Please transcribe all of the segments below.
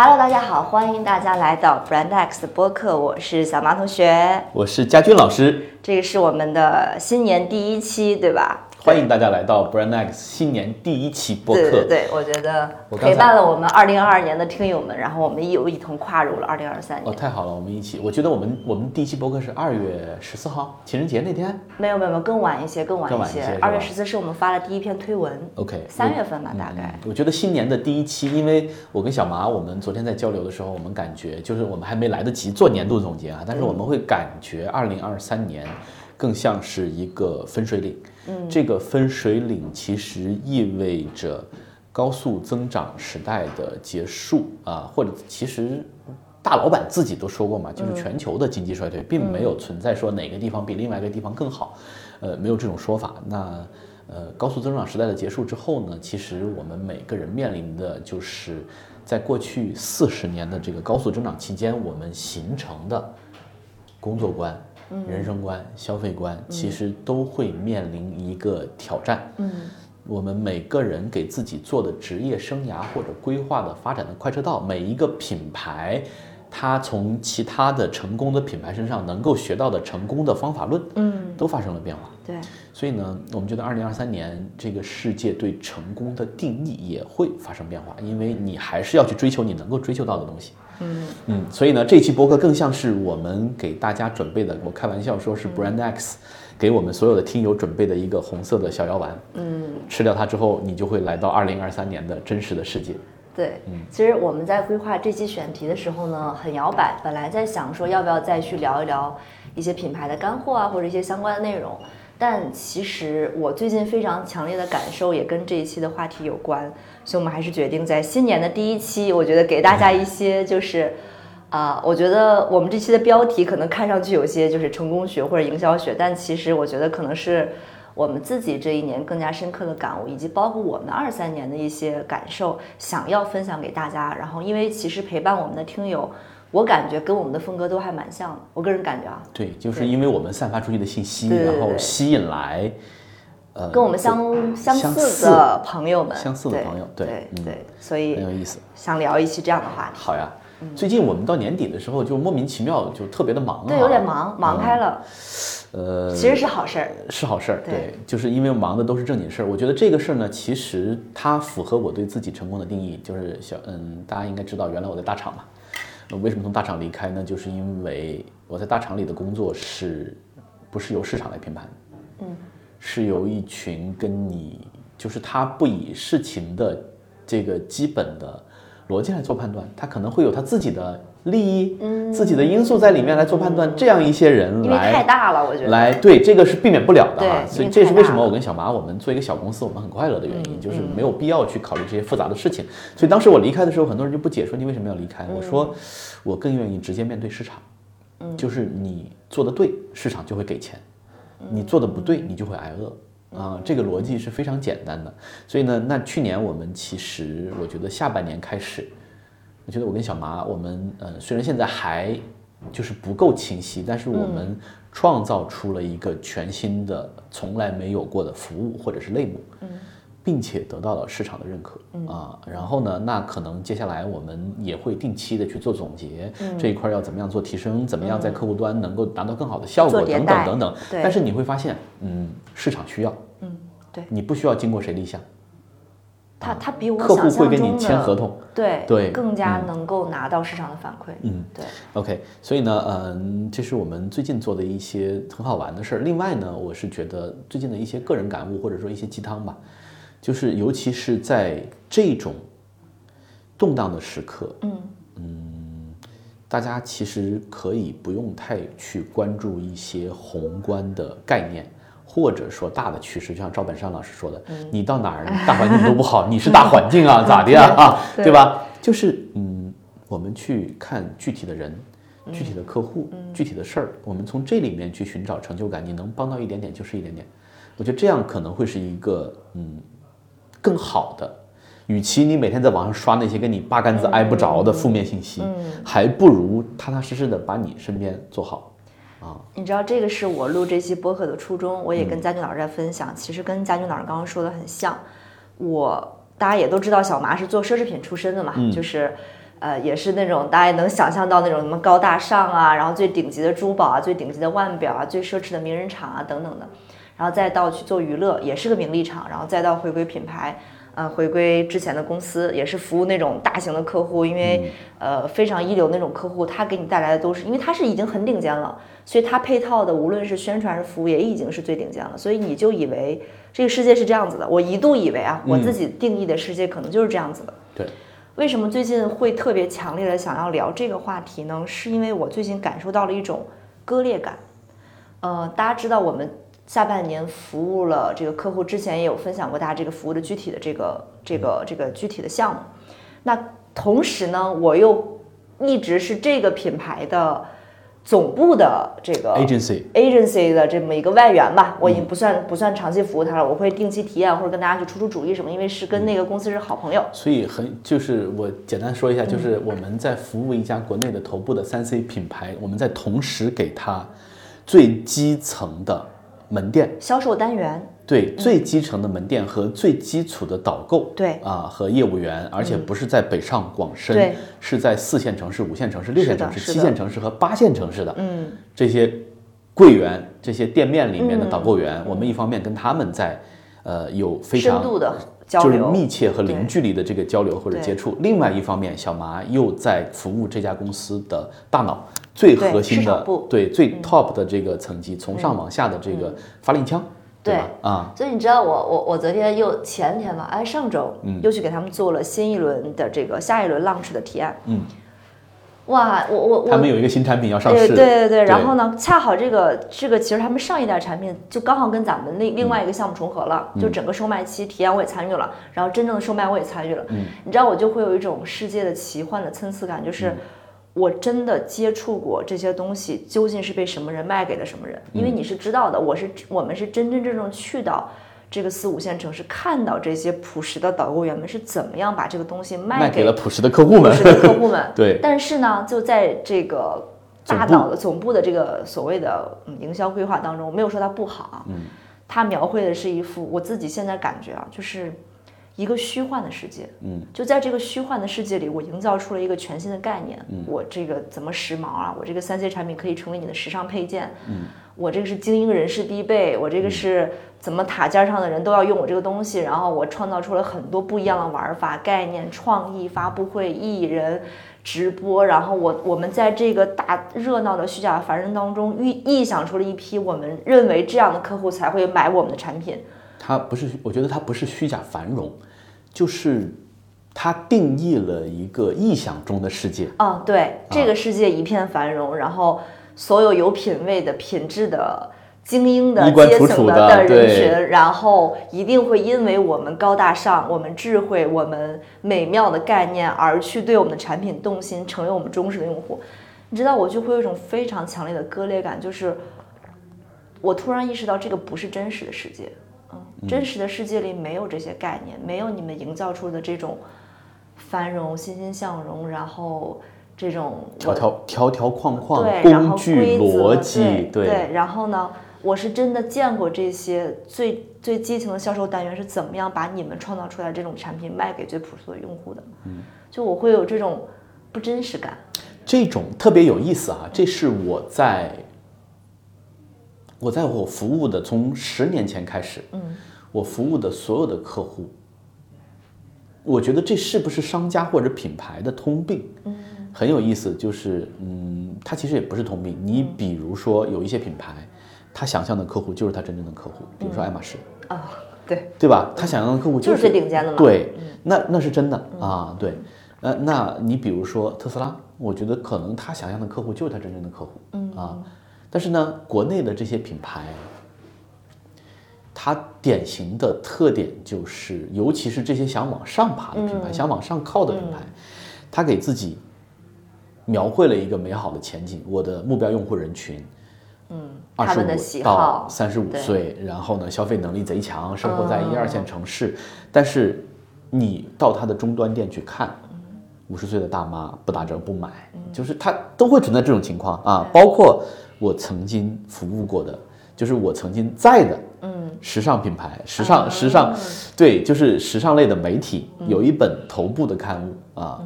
Hello，大家好，欢迎大家来到 Brand X 的播客，我是小马同学，我是佳军老师，这个是我们的新年第一期，对吧？欢迎大家来到 Brand X 新年第一期播客。对对对，我觉得陪伴了我们二零二二年的听友们，然后我们又一同跨入了二零二三年。哦，太好了，我们一起。我觉得我们我们第一期播客是二月十四号，情人节那天。没有没有没有，更晚一些，更晚一些。二月十四是我们发的第一篇推文。OK。三月份吧，大概。我觉得新年的第一期，因为我跟小麻，我们昨天在交流的时候，我们感觉就是我们还没来得及做年度总结啊，但是我们会感觉二零二三年。更像是一个分水岭，嗯，这个分水岭其实意味着高速增长时代的结束啊，或者其实大老板自己都说过嘛，就是全球的经济衰退并没有存在说哪个地方比另外一个地方更好，呃，没有这种说法。那呃，高速增长时代的结束之后呢，其实我们每个人面临的就是在过去四十年的这个高速增长期间，我们形成的工作观。人生观、消费观，其实都会面临一个挑战。嗯，我们每个人给自己做的职业生涯或者规划的发展的快车道，每一个品牌，它从其他的成功的品牌身上能够学到的成功的方法论，嗯，都发生了变化。对，所以呢，我们觉得二零二三年这个世界对成功的定义也会发生变化，因为你还是要去追求你能够追求到的东西。嗯嗯，所以呢，这期博客更像是我们给大家准备的。我开玩笑说是 Brand X 给我们所有的听友准备的一个红色的小药丸。嗯，吃掉它之后，你就会来到二零二三年的真实的世界。对，嗯，其实我们在规划这期选题的时候呢，很摇摆。本来在想说要不要再去聊一聊一些品牌的干货啊，或者一些相关的内容。但其实我最近非常强烈的感受也跟这一期的话题有关，所以我们还是决定在新年的第一期，我觉得给大家一些就是，啊，我觉得我们这期的标题可能看上去有些就是成功学或者营销学，但其实我觉得可能是我们自己这一年更加深刻的感悟，以及包括我们二三年的一些感受，想要分享给大家。然后，因为其实陪伴我们的听友。我感觉跟我们的风格都还蛮像的，我个人感觉啊，对，就是因为我们散发出去的信息，然后吸引来，呃，跟我们相相似的朋友们，相似的朋友，对对，所以很有意思，想聊一期这样的话题。好呀，最近我们到年底的时候就莫名其妙就特别的忙，对，有点忙，忙开了，呃，其实是好事儿，是好事儿，对，就是因为忙的都是正经事儿。我觉得这个事儿呢，其实它符合我对自己成功的定义，就是小，嗯，大家应该知道，原来我在大厂嘛。那为什么从大厂离开呢？就是因为我在大厂里的工作是，不是由市场来评判，嗯，是由一群跟你，就是他不以事情的这个基本的逻辑来做判断，他可能会有他自己的。利益，嗯，自己的因素在里面来做判断，这样一些人来太大了，我觉得来对这个是避免不了的哈，所以这是为什么我跟小马我们做一个小公司我们很快乐的原因，就是没有必要去考虑这些复杂的事情。所以当时我离开的时候，很多人就不解说你为什么要离开？我说我更愿意直接面对市场，嗯，就是你做的对，市场就会给钱；你做的不对，你就会挨饿啊。这个逻辑是非常简单的。所以呢，那去年我们其实我觉得下半年开始。我觉得我跟小麻，我们呃，虽然现在还就是不够清晰，但是我们创造出了一个全新的、从来没有过的服务或者是类目，嗯，并且得到了市场的认可，啊，然后呢，那可能接下来我们也会定期的去做总结，这一块要怎么样做提升，怎么样在客户端能够达到更好的效果，等等等等。但是你会发现，嗯，市场需要，嗯，对，你不需要经过谁立项。他他比我客户会跟你签合同，对对，更加能够拿到市场的反馈。嗯，对。OK，所以呢，嗯，这是我们最近做的一些很好玩的事儿。另外呢，我是觉得最近的一些个人感悟或者说一些鸡汤吧，就是尤其是在这种动荡的时刻，嗯嗯，大家其实可以不用太去关注一些宏观的概念。或者说大的趋势，就像赵本山老师说的，你到哪儿大环境都不好，你是大环境啊，咋的呀啊，对吧？就是嗯，我们去看具体的人、具体的客户、具体的事儿，我们从这里面去寻找成就感。你能帮到一点点就是一点点，我觉得这样可能会是一个嗯更好的。与其你每天在网上刷那些跟你八竿子挨不着的负面信息，还不如踏踏实实的把你身边做好。啊，你知道这个是我录这期播客的初衷，我也跟佳俊老师在分享。其实跟佳俊老师刚刚说的很像。我大家也都知道，小麻是做奢侈品出身的嘛，就是呃，也是那种大家能想象到那种什么高大上啊，然后最顶级的珠宝啊，最顶级的腕表啊，最奢侈的名人场啊等等的，然后再到去做娱乐，也是个名利场，然后再到回归品牌。呃，回归之前的公司，也是服务那种大型的客户，因为呃非常一流那种客户，他给你带来的都是，因为他是已经很顶尖了，所以他配套的无论是宣传还是服务，也已经是最顶尖了，所以你就以为这个世界是这样子的。我一度以为啊，我自己定义的世界可能就是这样子的。对，为什么最近会特别强烈的想要聊这个话题呢？是因为我最近感受到了一种割裂感。呃，大家知道我们。下半年服务了这个客户，之前也有分享过大家这个服务的具体的这个这个这个具体的项目。那同时呢，我又一直是这个品牌的总部的这个 agency agency 的这么一个外援吧，我已经不算不算长期服务他了，我会定期体验或者跟大家去出出主意什么，因为是跟那个公司是好朋友。所以很就是我简单说一下，就是我们在服务一家国内的头部的三 C 品牌，我们在同时给他最基层的。门店。销售单元，对最基层的门店和最基础的导购，对。啊和业务员，而且不是在北上广深，对，是在四线城市、五线城市、六线城市、七线城市和八线城市的，嗯，这些柜员、这些店面里面的导购员，我们一方面跟他们在，呃，有非常深度的。就是密切和零距离的这个交流或者接触。另外一方面，小麻又在服务这家公司的大脑，最核心的对最 top 的这个层级，从上往下的这个发令枪，对吧？啊，所以你知道我我我昨天又前天吧，哎，上周又去给他们做了新一轮的这个下一轮 launch 的提案，嗯。哇，我我我，他们有一个新产品要上市，对对对，然后呢，恰好这个这个其实他们上一代产品就刚好跟咱们另另外一个项目重合了，就整个售卖期体验我也参与了，然后真正的售卖我也参与了，嗯，你知道我就会有一种世界的奇幻的参差感，就是我真的接触过这些东西究竟是被什么人卖给了什么人，因为你是知道的，我是我们是真真正正去到。这个四五线城市看到这些朴实的导购员们是怎么样把这个东西卖给了朴实的客户们，朴实的客户们。对。但是呢，就在这个大脑的总部的这个所谓的营销规划当中，我没有说它不好。嗯。它描绘的是一幅我自己现在感觉啊，就是一个虚幻的世界。嗯。就在这个虚幻的世界里，我营造出了一个全新的概念。嗯。我这个怎么时髦啊？我这个三 C 产品可以成为你的时尚配件。嗯。我这个是精英人士必备。我这个是。怎么塔尖上的人都要用我这个东西，然后我创造出了很多不一样的玩法、概念、创意、发布会、艺人、直播，然后我我们在这个大热闹的虚假繁荣当中预臆想出了一批我们认为这样的客户才会买我们的产品。它不是，我觉得它不是虚假繁荣，就是它定义了一个臆想中的世界。嗯，对，这个世界一片繁荣，然后所有有品位的、品质的。精英的阶层的的人群，然后一定会因为我们高大上、我们智慧、我们美妙的概念而去对我们的产品动心，成为我们忠实的用户。你知道，我就会有一种非常强烈的割裂感，就是我突然意识到这个不是真实的世界。嗯，真实的世界里没有这些概念，没有你们营造出的这种繁荣、欣欣向荣，然后这种条条条条框框、工具逻辑，对，然后呢？我是真的见过这些最最基层的销售单元是怎么样把你们创造出来这种产品卖给最朴素的用户的。嗯，就我会有这种不真实感。这种特别有意思啊！这是我在我在我服务的从十年前开始，嗯，我服务的所有的客户，我觉得这是不是商家或者品牌的通病？嗯，很有意思，就是嗯，它其实也不是通病。你比如说有一些品牌。他想象的客户就是他真正的客户，比如说爱马仕啊，对对吧？他想象的客户就是最顶尖的嘛。对，那那是真的啊，对。呃，那你比如说特斯拉，我觉得可能他想象的客户就是他真正的客户，嗯啊。但是呢，国内的这些品牌，它典型的特点就是，尤其是这些想往上爬的品牌，想往上靠的品牌，它给自己描绘了一个美好的前景，我的目标用户人群。嗯，二十五到三十五岁，然后呢，消费能力贼强，生活在一二线城市。但是你到它的终端店去看，五十岁的大妈不打折不买，就是他都会存在这种情况啊。包括我曾经服务过的，就是我曾经在的，嗯，时尚品牌、时尚时尚，对，就是时尚类的媒体，有一本头部的刊物啊，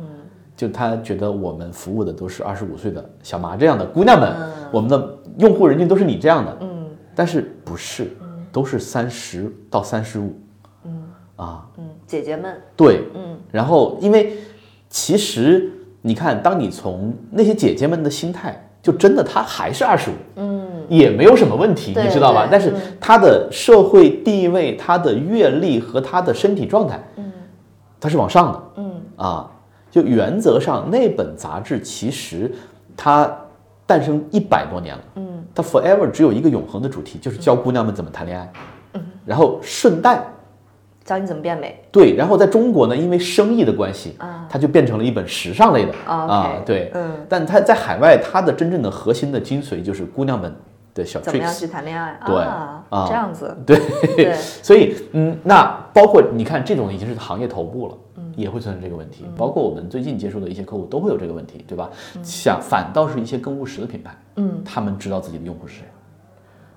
就他觉得我们服务的都是二十五岁的小麻这样的姑娘们，我们的用户人群都是你这样的，嗯。但是不是，都是三十到三十五，嗯。啊，嗯，姐姐们，对，嗯。然后因为其实你看，当你从那些姐姐们的心态，就真的他还是二十五，嗯，也没有什么问题，你知道吧？但是他的社会地位、他的阅历和他的身体状态，嗯，他是往上的，嗯。啊，就原则上那本杂志其实它诞生一百多年了，嗯，它 forever 只有一个永恒的主题，就是教姑娘们怎么谈恋爱，然后顺带教你怎么变美。对，然后在中国呢，因为生意的关系，啊。它就变成了一本时尚类的。啊对，嗯，但它在海外，它的真正的核心的精髓就是姑娘们的小怎么样 tricks，去谈恋爱？对啊啊。这样子，对，对，所以嗯，那包括你看这种已经是行业头部了，也会存在这个问题，包括我们最近接触的一些客户都会有这个问题，对吧？想反倒是一些更务实的品牌，嗯，他们知道自己的用户是谁，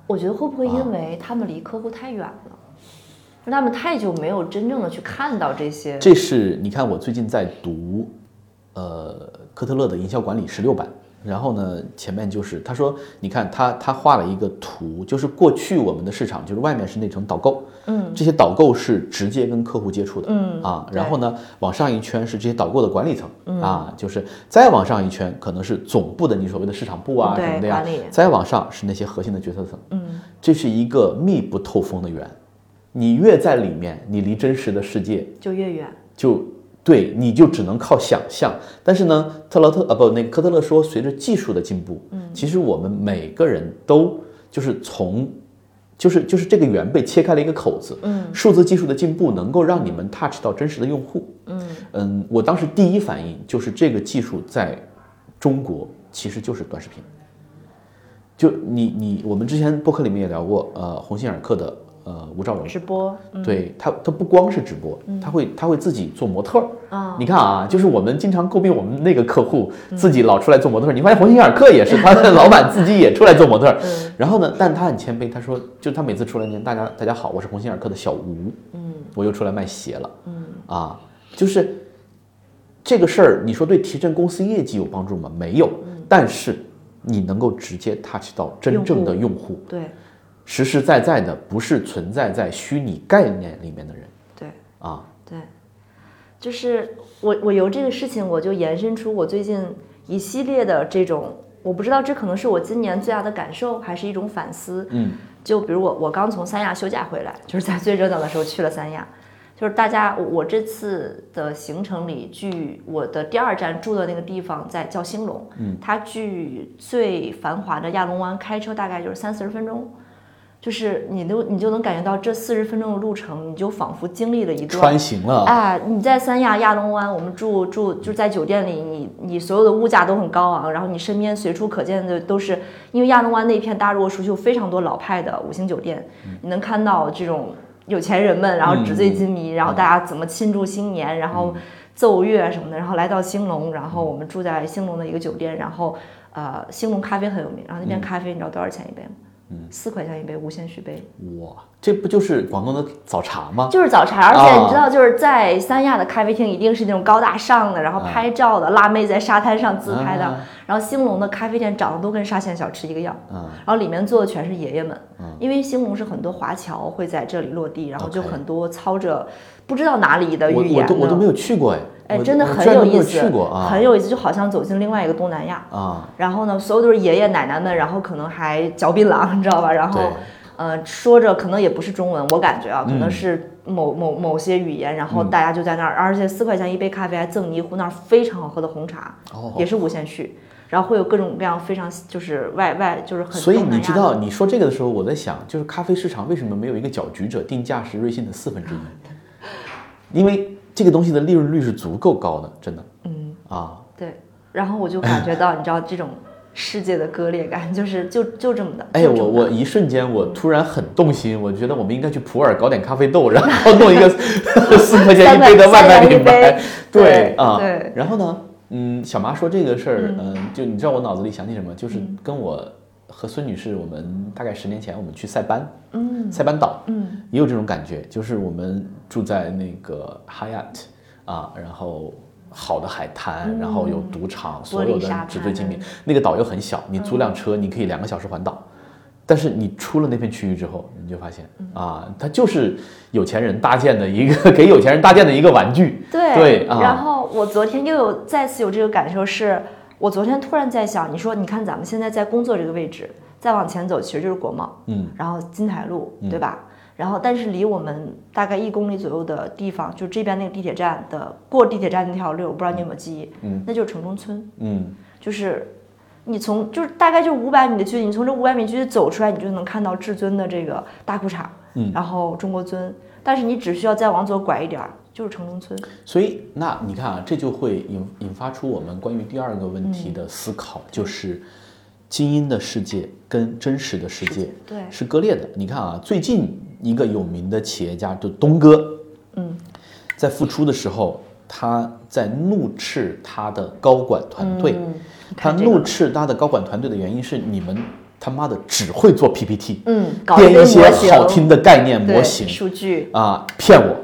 我觉得会不啊会因为他们离客户太远了，让他们太久没有真正的去看到这些，这是你看我最近在读，呃，科特勒的营销管理十六版。然后呢，前面就是他说，你看他他画了一个图，就是过去我们的市场就是外面是那层导购，嗯。这些导购是直接跟客户接触的，嗯啊，然后呢，往上一圈是这些导购的管理层，啊，就是再往上一圈可能是总部的你所谓的市场部啊什么的呀，再往上是那些核心的决策层，嗯。这是一个密不透风的圆，你越在里面，你离真实的世界就越远，就对，你就只能靠想象。但是呢，特劳特啊不，那个科特勒说，随着技术的进步，嗯，其实我们每个人都就是从，就是就是这个圆被切开了一个口子，嗯数字技术的进步能够让你们 touch 到真实的用户，嗯嗯，我当时第一反应就是这个技术在中国其实就是短视频。就你你我们之前播客里面也聊过，呃，鸿星尔克的呃吴兆荣，直播，嗯。对他，他不光是直播，他会他会自己做模特儿。啊，你看啊，就是我们经常诟病我们那个客户自己老出来做模特儿，你发现鸿星尔克也是，他的老板自己也出来做模特然后呢，但他很谦卑，他说，就他每次出来呢，大家大家好，我是鸿星尔克的小吴，嗯。我又出来卖鞋了，嗯。啊，就是这个事儿，你说对提振公司业绩有帮助吗？没有，但是你能够直接 touch 到真正的用户，对实实在在的，不是存在在虚拟概念里面的人对。啊。对，就是我我由这个事情，我就延伸出我最近一系列的这种，我不知道这可能是我今年最大的感受，还是一种反思。嗯，就比如我我刚从三亚休假回来，就是在最热闹的时候去了三亚，就是大家我我这次的行程里，距我的第二站住的那个地方在叫兴隆，嗯，它距最繁华的亚龙湾开车大概就是三四十分钟。就是你都你就能感觉到这四十分钟的路程，你就仿佛经历了一段穿行了，哎，你在三亚亚龙湾，我们住住就是在酒店里，你你所有的物价都很高昂，然后你身边随处可见的都是，因为亚龙湾那片大家如果熟悉，有非常多老派的五星酒店，你能看到这种有钱人们，然后纸醉金迷，然后大家怎么庆祝新年，然后奏乐什么的，然后来到兴隆，然后我们住在兴隆的一个酒店，然后呃兴隆咖啡很有名，然后那边咖啡你知道多少钱一杯吗？四块钱一杯无限续杯。哇，这不就是广东的早茶吗？就是早茶，而且啊你知道，就是在三亚的咖啡厅一定是那种高大上的，然后拍照的，辣妹在沙滩上自拍的。啊然后兴隆的咖啡店长得都跟沙县小吃一个样，嗯然后里面坐的全是爷爷们，因为兴隆是很多华侨会在这里落地，然后就很多操着不知道哪里的我语言的我都我都没有去过哎，哎，真的很有意思，去过啊。很有意思，就好像走进另外一个东南亚。啊，然后呢，所有都是爷爷奶奶们，然后可能还嚼槟榔，你知道吧？然后对，呃，说着可能也不是中文，我感觉啊，可能嗯。是某某某些语言，然后大家就在那儿，而且四块钱一杯咖啡还赠你一壶那儿非常好喝的红茶，哦。也是无限续，然后会有各种各样非常就是外外就是很所以你知道，你说这个的时候，我在想，就是咖啡市场为什么没有一个搅局者定价是瑞幸的四分之一？因为这个东西的利润率是足够高的，真的。嗯。啊。对，然后我就感觉到你知道这种世界的割裂感，就是就就这么的，哎，我我一瞬间我突然很动心，我觉得我们应该去普洱搞点咖啡豆，然后弄一个 四块钱一杯的外卖品牌。对啊，对。然后呢，嗯，小妈说这个事儿，嗯，就你知道我脑子里想起什么？就是嗯。跟我和孙女士，我们大概十年前我们去塞班，嗯塞班岛，嗯也有这种感觉，就是我们住在那个 Hyatt 啊，然后好的海滩，然后有赌场，所有的纸醉金迷。那个岛又很小，你租辆车，你可以两个小时环岛。但是你出了那片区域之后，你就发现啊，它就是有钱人搭建的一个 给有钱人搭建的一个玩具。对对啊然后我昨天又有再次有这个感受是，我昨天突然在想，你说你看咱们现在在工作这个位置，再往前走其实就是国贸，嗯，然后金台路，对吧？然后但是离我们大概一公里左右的地方，就这边那个地铁站的过地铁站那条路，我不知道你有没有记忆，嗯，那就是城中村，嗯，就是。你从就是大概就五百米的距离，你从这五百米距离走出来，你就能看到至尊的这个大裤衩，嗯然后中国尊，但是你只需要再往左拐一点儿，就是城中村。所以那你看啊，这就会引引发出我们关于第二个问题的思考，就是精英的世界跟真实的世界对是割裂的。你看啊，最近一个有名的企业家就东哥，嗯，在复出的时候，他在怒斥他的高管团队，嗯他看这个怒斥他的高管团队的原因是你们他妈的只会做 PPT，嗯，搞编一些好听的概念模型，数据，啊，骗我，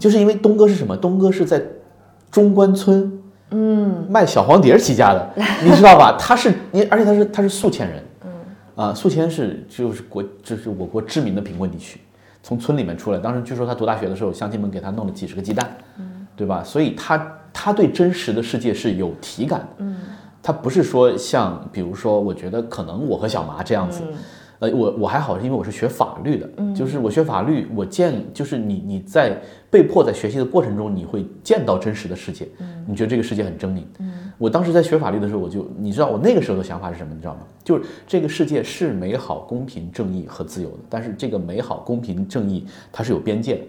就是因为东哥是什么？东哥是在中关村，嗯，卖小黄碟儿起家的，你知道吧？他是你，而且他是他是宿迁人，嗯，啊，宿迁是就是国就是我国知名的贫困地区，从村里面出来，当时据说他读大学的时候，乡亲们给他弄了几十个鸡蛋，嗯，对吧？所以他他对真实的世界是有体感的，嗯，他不是说像比如说，我觉得可能我和小麻这样子。呃，我我还好，是因为我是学法律的，就是我学法律，我见就是你你在被迫在学习的过程中，你会见到真实的世界，你觉得这个世界很狰狞。我当时在学法律的时候，我就你知道我那个时候的想法是什么？你知道吗？就是这个世界是美好、公平、正义和自由的，但是这个美好、公平、正义它是有边界的。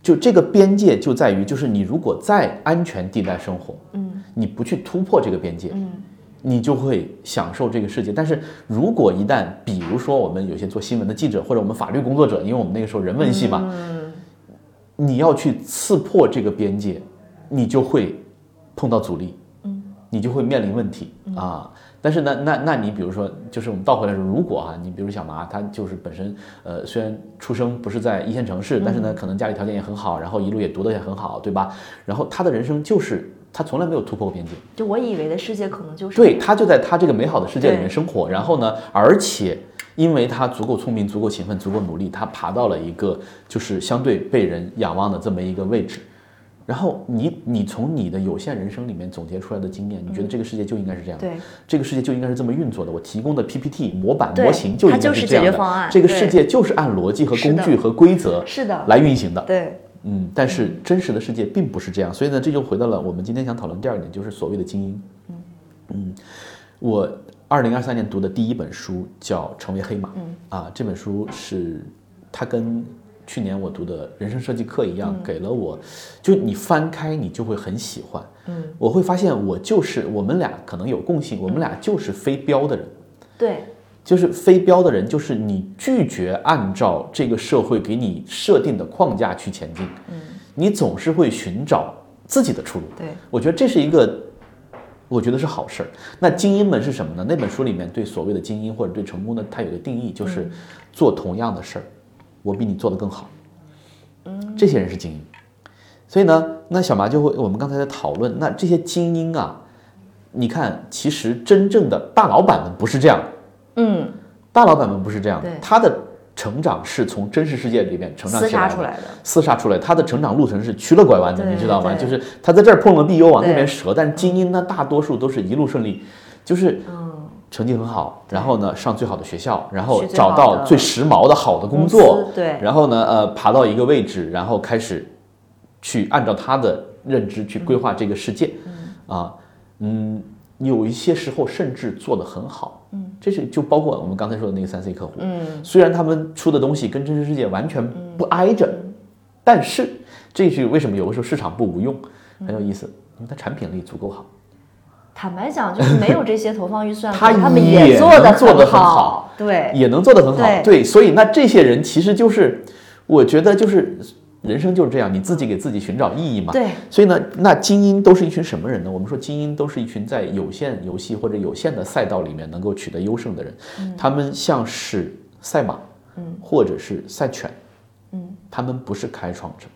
就这个边界就在于，就是你如果在安全地带生活，嗯，你不去突破这个边界，嗯，你就会享受这个世界。但是如果一旦，比如说我们有些做新闻的记者或者我们法律工作者，因为我们那个时候人文系嘛，嗯你要去刺破这个边界，你就会碰到阻力，嗯，你就会面临问题啊。但是呢，那那你比如说，就是我们倒回来说，如果啊、你比如小麻，他就是本身呃，虽然出生不是在一线城市，但是呢，可能家里条件也很好，然后一路也读得也很好，对吧？然后他的人生就是他从来没有突破过边界，就我以为的世界可能就是对他就在他这个美好的世界里面生活，然后呢，而且因为他足够聪明、足够勤奋、足够努力，他爬到了一个就是相对被人仰望的这么一个位置。然后你你从你的有限人生里面总结出来的经验，你觉得这个世界就应该是这样的，对这个世界就应该是这么运作的。我提供的 PPT 模板模型就应该是这样的，这个世界就是按逻辑和工具和规则是的，来运行的。对，嗯，但是真实的世界并不是这样，所以呢，这就回到了我们今天想讨论第二点，就是所谓的精英。嗯我二零二三年读的第一本书叫《成为黑马》，嗯啊，这本书是它跟去年我读的人生设计课一样，给了我，就你翻开你就会很喜欢。嗯，我会发现我就是我们俩可能有共性，我们俩就是非标的人。对，就是非标的人，就是你拒绝按照这个社会给你设定的框架去前进，嗯，你总是会寻找自己的出路。对，我觉得这是一个，我觉得是好事儿。那精英们是什么呢？那本书里面对所谓的精英或者对成功的，它有个定义，就是做同样的事儿，我比你做得更好。嗯，这些人是精英。所以呢，那小麻就会，我们刚才在讨论，那这些精英啊，你看，其实真正的大老板们不是这样的。嗯，大老板们不是这样的，他的成长是从真实世界里面成长起来的，厮杀出来的，厮杀出来。他的成长路程是曲了拐弯的，你知道吗？就是他在这儿碰了壁，又往那边折。但是精英呢，大多数都是一路顺利，就是嗯，成绩很好，然后呢上最好的学校，然后找到最时髦的好的工作，对。然后呢呃爬到一个位置，然后开始去按照他的认知去规划这个世界，啊嗯，有一些时候甚至做得很好，嗯，这是就包括我们刚才说的那个三 C 客户，嗯，虽然他们出的东西跟真实世界完全不挨着，但是这是为什么有的时候市场部无用，很有意思，因为它产品力足够好。坦白讲，就是没有这些投放预算，他他们也做的能做得很好好，对，也能做得很好。对。对，所以那这些人其实就是，我觉得就是人生就是这样，你自己给自己寻找意义嘛。对，所以呢，那精英都是一群什么人呢？我们说精英都是一群在有限游戏或者有限的赛道里面能够取得优胜的人，他们像是赛马，嗯，或者是赛犬，嗯，他们不是开创者。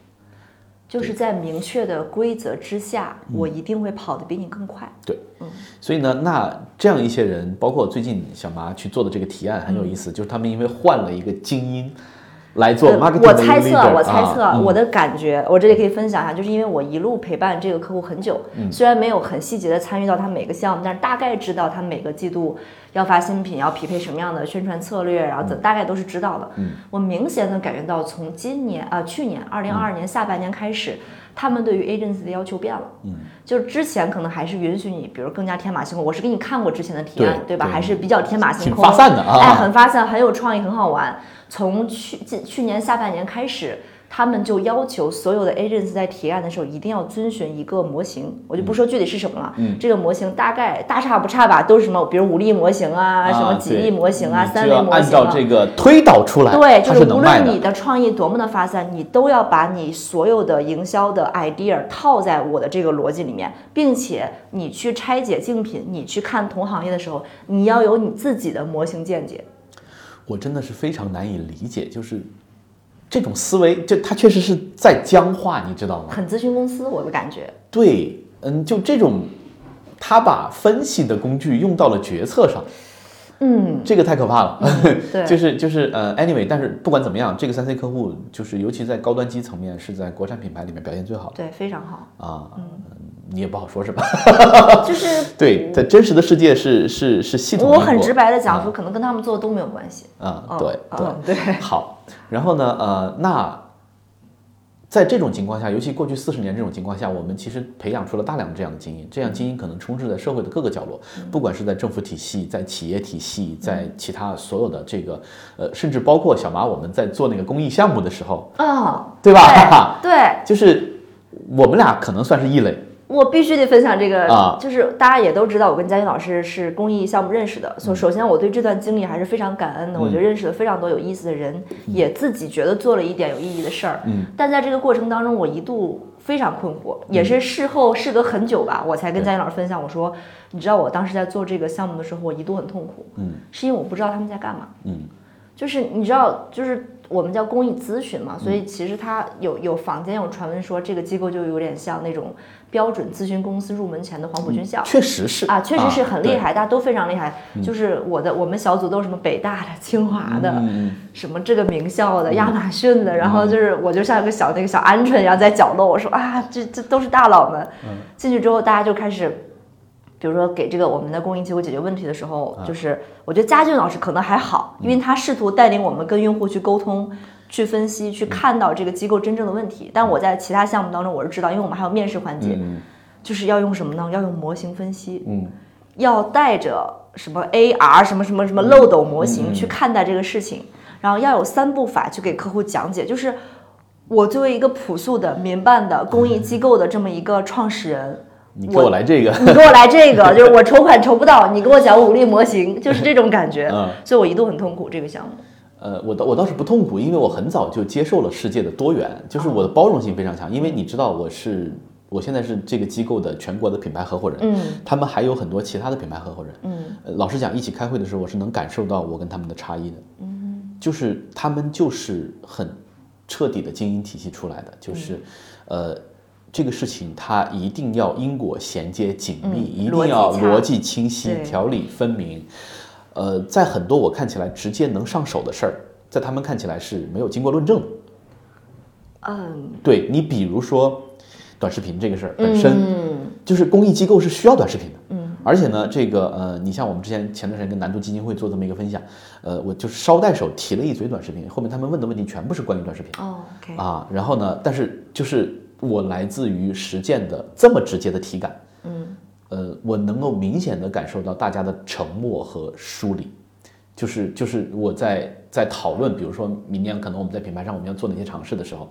就是在明确的规则之下，我一定会跑得比你更快。对，嗯。所以呢，那这样一些人，包括最近小麻去做的这个提案很有意思，就是他们因为换了一个精英来做 marketing 我猜测，我猜测，我的感觉，我这里可以分享一下，就是因为我一路陪伴这个客户很久，嗯虽然没有很细节的参与到他每个项目，但是大概知道他每个季度要发新品，要匹配什么样的宣传策略，然后大概都是知道的。我明显的感觉到，从今年啊、去年二零二二年下半年开始。他们对于 agency 的要求变了，嗯，就是之前可能还是允许你，比如更加天马行空。我是给你看过之前的提案，吧？对吧还是比较天马行挺空，发散的啊哎，很发散，很有创意，很好玩。从去近去年下半年开始，他们就要求所有的 agents 在提案的时候一定要遵循一个模型，我就不说具体是什么了。嗯，这个模型大概大差不差吧，都是什么，比如五力模型啊，什么几力模型啊，三维模型啊。按照这个推导出来，对，就是无。论你的创意多么的发散，你都要把你所有的营销的 idea 套在我的这个逻辑里面，并且你去拆解竞品，你去看同行业的时候，你要有你自己的模型见解。我真的是非常难以理解，就是这种思维，就它确实是在僵化，你知道吗？很咨询公司，我的感觉。对，嗯，就这种，他把分析的工具用到了决策上，嗯，这个太可怕了。对 就是就是呃，anyway，但是不管怎么样，这个三 C 客户就是尤其在高端机层面，是在国产品牌里面表现最好的对，非常好。啊。嗯你也不好说，是吧？就是 对，在真实的世界是是是系统。我很直白的讲说，可能跟他们做的都没有关系。啊，嗯对对嗯对。好，然后呢，呃，那在这种情况下，尤其过去四十年这种情况下，我们其实培养出了大量的这样的精英，这样精英可能充斥在社会的各个角落，不管是在政府体系、在企业体系、在其他所有的这个，呃，甚至包括小马我们在做那个公益项目的时候，啊，对吧？对，对。就是我们俩可能算是异类，我必须得分享这个，啊就是大家也都知道，我跟佳欣老师是公益项目认识的，所以首先我对这段经历还是非常感恩的。我觉得认识了非常多有意思的人，也自己觉得做了一点有意义的事儿。嗯，但在这个过程当中，我一度非常困惑，也是事后事隔很久吧，我才跟佳欣老师分享，我说，你知道我当时在做这个项目的时候，我一度很痛苦，嗯，是因为我不知道他们在干嘛。嗯，就是你知道，就是我们叫公益咨询嘛，所以其实它有有坊间有传闻说，这个机构就有点像那种标准咨询公司入门前的黄埔军校。确实是啊，确实是很厉对害，大家都非常厉害。就是我的我们小组都是什么北大的、清华的，什么这个名校的、亚马逊的，然后就是我就像一个小那个小鹌鹑一样在角落，我说啊，这这都是大佬们。进去之后，大家就开始。比如说给这个我们的供应机构解决问题的时候，就是我觉得佳俊老师可能还好，因为他试图带领我们跟用户去沟通、去分析、去看到这个机构真正的问题。但我在其他项目当中，我是知道，因为我们还有面试环节，嗯就是要用什么呢？要用模型分析，嗯要带着什么 AR 什么什么什么漏斗模型去看待这个事情，然后要有三步法去给客户讲解。就是我作为一个朴素的民办的公益机构的这么一个创始人，你给我来这个，你给我来这个，就是我筹款筹不到，你给我讲武力模型，就是这种感觉。嗯 所以我一度很痛苦这个项目。呃，我倒我倒是不痛苦，因为我很早就接受了世界的多元，就是我的包容性非常强。因为你知道，我是我现在是这个机构的全国的品牌合伙人，嗯他们还有很多其他的品牌合伙人。嗯呃老实讲，一起开会的时候，我是能感受到我跟他们的差异的。嗯，就是他们就是很彻底的精英体系出来的，就是，呃。这个事情它一定要因果衔接紧密，嗯一定要逻辑清晰、条理分明。呃，在很多我看起来直接能上手的事儿，在他们看起来是没有经过论证的。嗯对你，比如说短视频这个事儿本身，嗯就是公益机构是需要短视频的。嗯，而且呢，这个呃，你像我们之前前段时间跟南都基金会做这么一个分享，呃，我就是捎带手提了一嘴短视频，后面他们问的问题全部是关于短视频哦，OK，啊。然后呢，但是就是我来自于实践的这么直接的体感，嗯。呃，我能够明显的感受到大家的沉默和梳理，就是就是我在在讨论，比如说明年可能我们在品牌上我们要做哪些尝试的时候，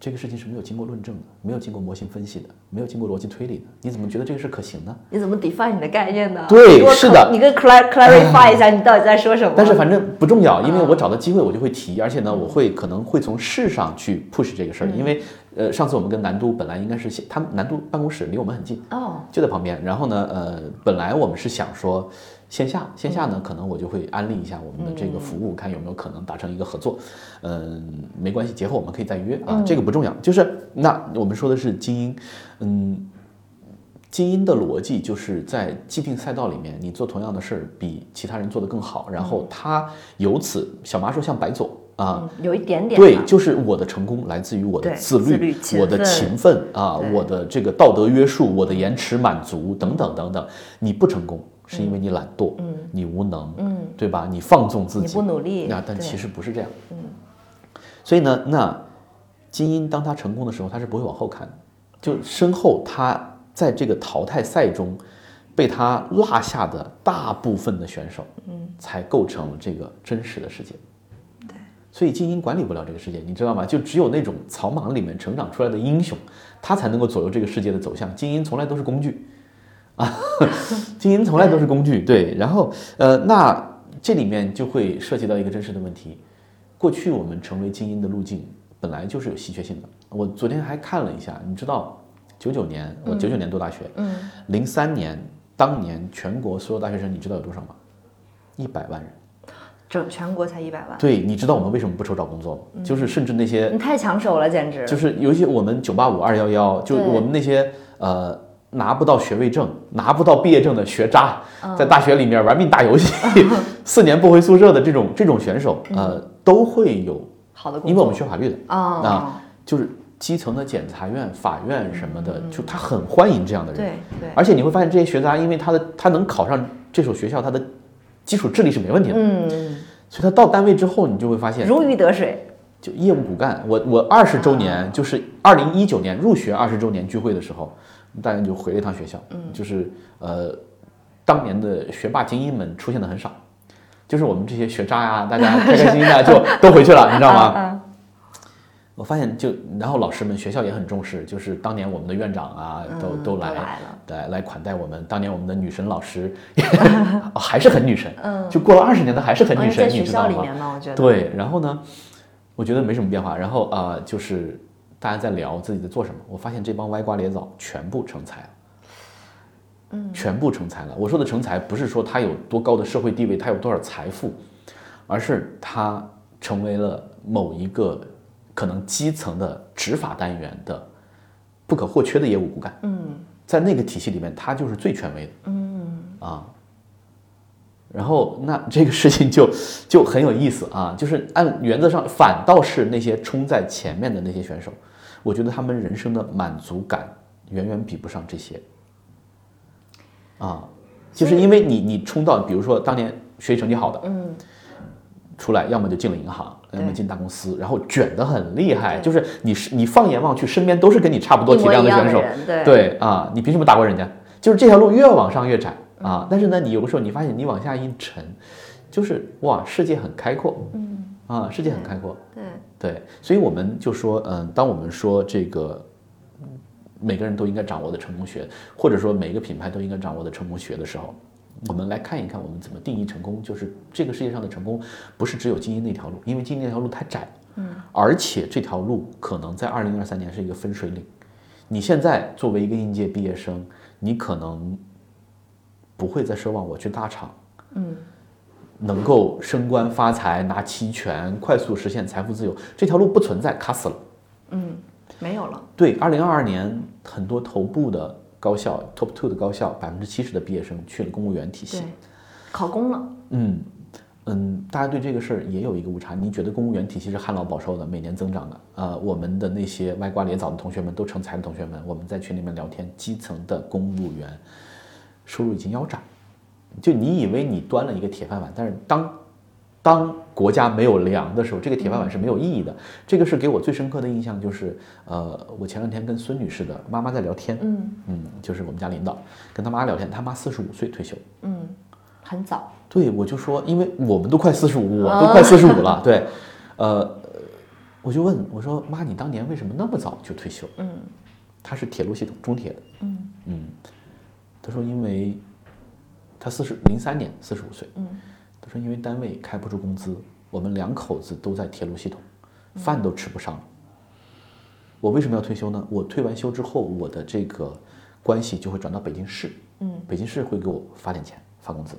这个事情是没有经过论证的，没有经过模型分析的，没有经过逻辑推理的，你怎么觉得这个事可行呢？你怎么 define 你的概念呢？对是的你跟 clar clarify 一下你到底在说什么。但是反正不重要，因为我找到机会我就会提，而且呢，我会可能会从事上去 push 这个事儿，因为呃，上次我们跟南都本来应该是先他们南都办公室离我们很近，哦，就在旁边。然后呢，呃，本来我们是想说，线下，线下呢，可能我就会安利一下我们的这个服务，看有没有可能达成一个合作。嗯，没关系，节后我们可以再约啊，这个不重要。就是那我们说的是精英，嗯，精英的逻辑就是在既定赛道里面，你做同样的事儿比其他人做得更好，然后他由此，小麻说像白左。啊，有一点点对，就是我的成功来自于我的自律，我的勤奋啊，我的这个道德约束，我的延迟满足等等等等。你不成功是因为你懒惰，嗯，你无能，嗯，对吧？你放纵自己，你不努力，那但其实不是这样，嗯。所以呢，那精英当他成功的时候，他是不会往后看的，就身后他在这个淘汰赛中被他落下的大部分的选手，嗯，才构成了这个真实的世界。所以精英管理不了这个世界，你知道吗？就只有那种草莽里面成长出来的英雄，他才能够左右这个世界的走向。精英从来都是工具，啊，精英从来都是工具。对，然后呃，那这里面就会涉及到一个真实的问题：过去我们成为精英的路径本来就是有稀缺性的。我昨天还看了一下，你知道，九九年我九九年读大学，嗯，零三年当年全国所有大学生，你知道有多少吗？一百万人。整全国才一百万。对，你知道我们为什么不愁找工作吗？就是甚至那些你太抢手了，简直。就是有一些我们九八五二幺幺，就我们那些呃拿不到学位证、拿不到毕业证的学渣，在大学里面玩命打游戏，四年不回宿舍的这种这种选手，呃，都会有。好的工作，因为我们学法律的啊，就是基层的检察院、法院什么的，就他很欢迎这样的人。对对。而且你会发现这些学渣，因为他的他能考上这所学校，他的。基础智力是没问题的，嗯，所以他到单位之后，你就会发现如鱼得水，就业务骨干。我我二十周年，就是二零一九年入学二十周年聚会的时候，大家就回了一趟学校，嗯，就是呃，当年的学霸精英们出现的很少，就是我们这些学渣呀，大家开开心心的就 都回去了，你知道吗？我发现就，然后老师们学校也很重视，就是当年我们的院长啊，都都来来来款待我们。当年我们的女神老师 还是很女神，嗯，就过了二十年，她还是很女神，你知道吗？对，然后呢，我觉得没什么变化。然后啊，就是大家在聊自己在做什么。我发现这帮歪瓜裂枣全部成才了，嗯，全部成才了。我说的成才不是说他有多高的社会地位，他有多少财富，而是他成为了某一个。可能基层的执法单元的不可或缺的业务骨干，嗯，在那个体系里面，他就是最权威的，嗯啊，然后那这个事情就就很有意思啊，就是按原则上，反倒是那些冲在前面的那些选手，我觉得他们人生的满足感远远比不上这些，啊，就是因为你你冲到，比如说当年学习成绩好的，嗯。出来，要么就进了银行，要么进大公司，然后卷得很厉害。就是你是你放眼望去，身边都是跟你差不多体量的选手，对啊，你凭什么打过人家？就是这条路越往上越窄啊。但是呢，你有的时候你发现你往下一沉，就是哇，世界很开阔，嗯啊，世界很开阔，对对。所以我们就说，嗯，当我们说这个每个人都应该掌握的成功学，或者说每一个品牌都应该掌握的成功学的时候。我们来看一看，我们怎么定义成功？就是这个世界上的成功，不是只有精英那条路，因为精英那条路太窄，嗯，而且这条路可能在二零二三年是一个分水岭。你现在作为一个应届毕业生，你可能不会再奢望我去大厂，嗯，能够升官发财、拿期权、快速实现财富自由，这条路不存在，卡死了，嗯，没有了。对，二零二二年很多头部的。高校 top two 的高校，百分之七十的毕业生去了公务员体系，考公了。嗯嗯，大家对这个事儿也有一个误差。你觉得公务员体系是旱涝保收的，每年增长的？呃，我们的那些歪瓜裂枣的同学们都成才的同学们，我们在群里面聊天，基层的公务员收入已经腰斩。就你以为你端了一个铁饭碗，但是当。当国家没有粮的时候，这个铁饭碗是没有意义的。这个是给我最深刻的印象，就是呃，我前两天跟孙女士的妈妈在聊天，嗯嗯，就是我们家领导跟他妈聊天，他妈四十五岁退休，嗯，很早。对，我就说，因为我们都快四十五，我都快四十五了，对，呃，我就问我说，妈，你当年为什么那么早就退休？嗯，他是铁路系统中铁的，嗯嗯，他说因为他四十零三年四十五岁，嗯。他说：“因为单位开不出工资，我们两口子都在铁路系统，饭都吃不上。我为什么要退休呢？我退完休之后，我的这个关系就会转到北京市，嗯，北京市会给我发点钱，发工资。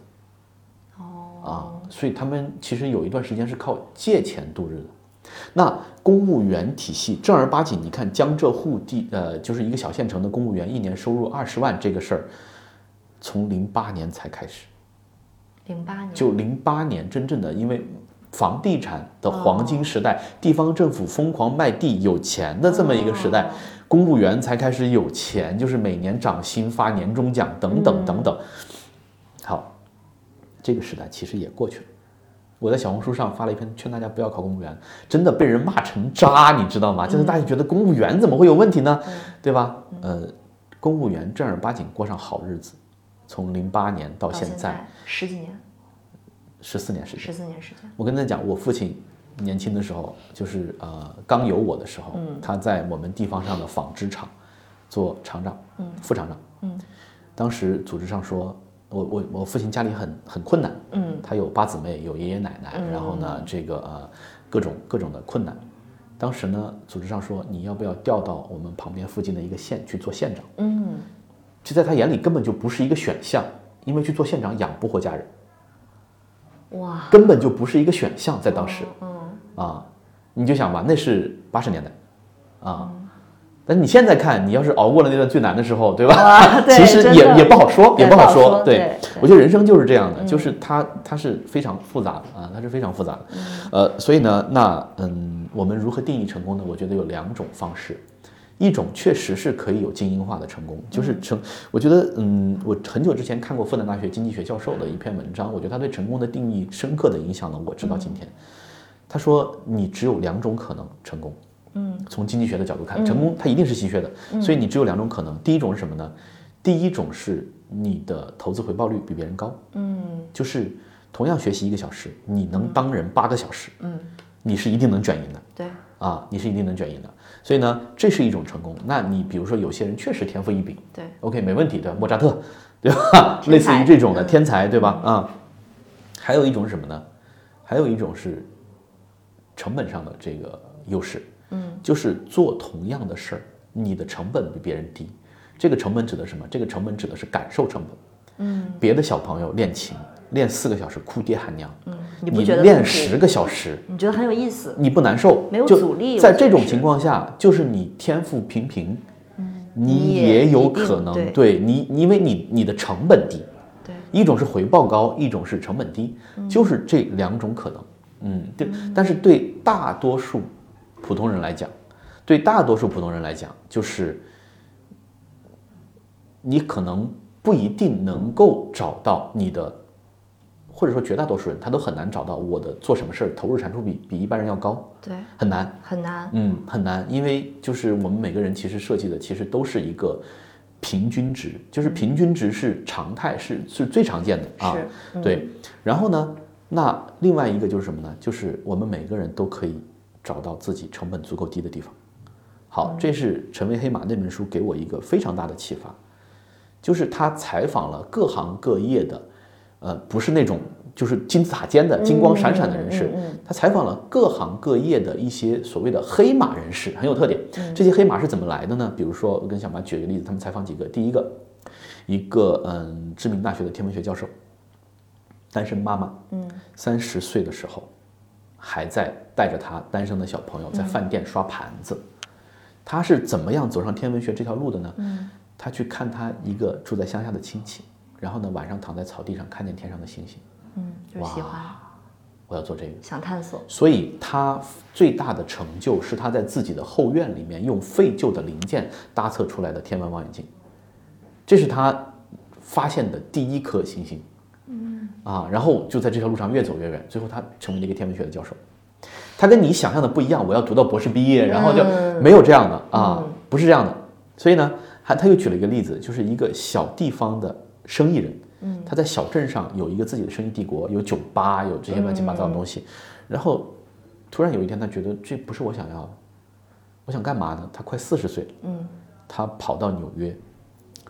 哦啊，所以他们其实有一段时间是靠借钱度日的。那公务员体系正儿八经，你看江浙沪地呃，就是一个小县城的公务员一年收入二十万这个事儿，从零八年才开始，零八年就零八年真正的因为房地产的黄金时代，地方政府疯狂卖地有钱的这么一个时代，公务员才开始有钱，就是每年涨薪发年终奖等等等等。好，这个时代其实也过去了。我在小红书上发了一篇劝大家不要考公务员，真的被人骂成渣，你知道吗？就是大家觉得公务员怎么会有问题呢？对吧？呃，公务员正儿八经过上好日子，从零八年到到现在在十几年，十四年时间。十四年时间。我跟他讲，我父亲年轻的时候，就是呃刚有我的时候，嗯他在我们地方上的纺织厂做厂长，嗯副厂长。嗯当时组织上说，我我我父亲家里很很困难，嗯他有八姊妹，有爷爷奶奶，嗯然后呢，这个呃各种各种的困难。当时呢，组织上说你要不要调到我们旁边附近的一个县去做县长？嗯，这在他眼里根本就不是一个选项，因为去做县长养不活家人，哇，根本就不是一个选项，在当时。嗯啊，你就想吧，那是八十年代，啊，但你现在看，你要是熬过了那段最难的时候，对吧？其实也也不好说，也不好说对对，我觉得人生就是这样的，就是它它是非常复杂的啊，它是非常复杂的。呃，所以呢，那嗯，我们如何定义成功呢？我觉得有两种方式。一种确实是可以有精英化的成功，就是成。我觉得，嗯，我很久之前看过复旦大学经济学教授的一篇文章，我觉得他对成功的定义深刻的影响了我，直到今天。他说，你只有两种可能成功。嗯，从经济学的角度看，成功它一定是稀缺的，所以你只有两种可能。第一种是什么呢？第一种是你的投资回报率比别人高，嗯就是同样学习一个小时，你能当人八个小时，嗯，你是一定能卷赢的。对，啊，你是一定能卷赢的。所以呢，这是一种成功。那你比如说有些人确实天赋异禀对，，OK，没问题，对？莫扎特，对吧？类似于这种的天才，对吧？啊，还有一种是什么呢？还有一种是成本上的这个优势，嗯，就是做同样的事儿，你的成本比别人低。这个成本指的是什么？这个成本指的是感受成本。嗯别的小朋友练琴练四个小时哭爹喊娘，嗯，你不觉得练十个小时，你觉得很有意思？你不难受，没有就阻力在这种情况下，就是你天赋平平，你你也也有可能对。对你，因为你你的成本低，对，一种是回报高，一种是成本低，就是这两种可能。嗯，对。但是对大多数普通人来讲，对大多数普通人来讲，就是你可能不一定能够找到你的，或者说绝大多数人他都很难找到我的做什么事儿投入产出比比一般人要高，对，很难。很难。嗯，很难，因为就是我们每个人其实设计的其实都是一个平均值，就是平均值是常态，是是最常见的啊。对。然后呢，那另外一个就是什么呢？就是我们每个人都可以找到自己成本足够低的地方。好，这是《成为黑马》那本书给我一个非常大的启发，就是他采访了各行各业的，呃，不是那种就是金字塔尖的金光闪闪的人士，他采访了各行各业的一些所谓的黑马人士，很有特点。这些黑马是怎么来的呢？比如说，我跟小马举个例子，他们采访几个，第一个，一个嗯知名大学的天文学教授，单身妈妈，嗯，三十岁的时候，还在带着他单身的小朋友在饭店刷盘子。他是怎么样走上天文学这条路的呢？嗯，他去看他一个住在乡下的亲戚，然后呢晚上躺在草地上看见天上的星星，嗯，就是喜欢，我要做这个。想探索。所以他最大的成就是他在自己的后院里面用废旧的零件搭测出来的天文望远镜，这是他发现的第一颗星星。嗯啊，然后就在这条路上越走越远，最后他成为了一个天文学的教授。他跟你想象的不一样，我要读到博士毕业，然后就没有这样的啊，不是这样的。所以呢，还他又举了一个例子，就是一个小地方的生意人，嗯，他在小镇上有一个自己的生意帝国，有酒吧，有这些乱七八糟的东西，然后突然有一天，他觉得这不是我想要的，我想干嘛呢？他快四十岁了，嗯，他跑到纽约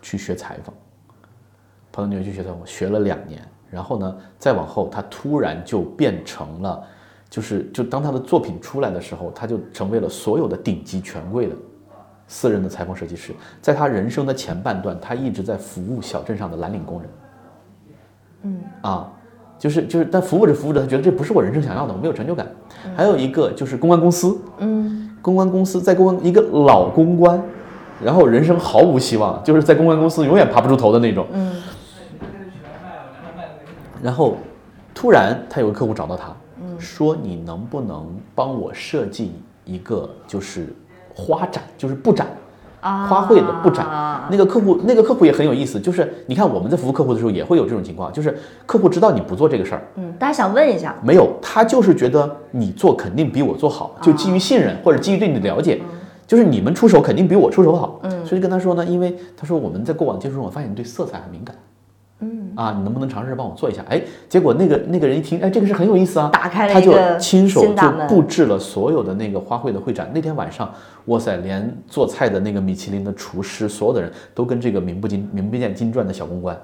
去学裁缝，跑到纽约去学裁缝，学了两年，然后呢，再往后，他突然就变成了，就是就当他的作品出来的时候，他就成为了所有的顶级权贵的私人的裁缝设计师。在他人生的前半段，他一直在服务小镇上的蓝领工人。嗯啊，就是就是，但服务着服务着，他觉得这不是我人生想要的，我没有成就感。还有一个就是公关公司，嗯，公关公司在公关一个老公关，然后人生毫无希望，就是在公关公司永远爬不出头的那种。嗯，然后突然他有个客户找到他，说你能不能帮我设计一个就是花展，就是布展。啊，花卉的布展，那个客户，那个客户也很有意思，就是你看我们在服务客户的时候也会有这种情况，就是客户知道你不做这个事儿，嗯，大家想问一下，没有，他就是觉得你做肯定比我做好，就基于信任或者基于对你的了解，就是你们出手肯定比我出手好，嗯。所以跟他说呢，因为他说我们在过往接触中，我发现你对色彩很敏感。嗯，啊，你能不能尝试帮我做一下？哎，结果那个那个人一听，哎，这个是很有意思啊，打开了他就亲手就布置了所有的那个花卉的会展。那天晚上，哇塞，连做菜的那个米其林的厨师，所有的人都跟这个名不经名不见经传的小公关，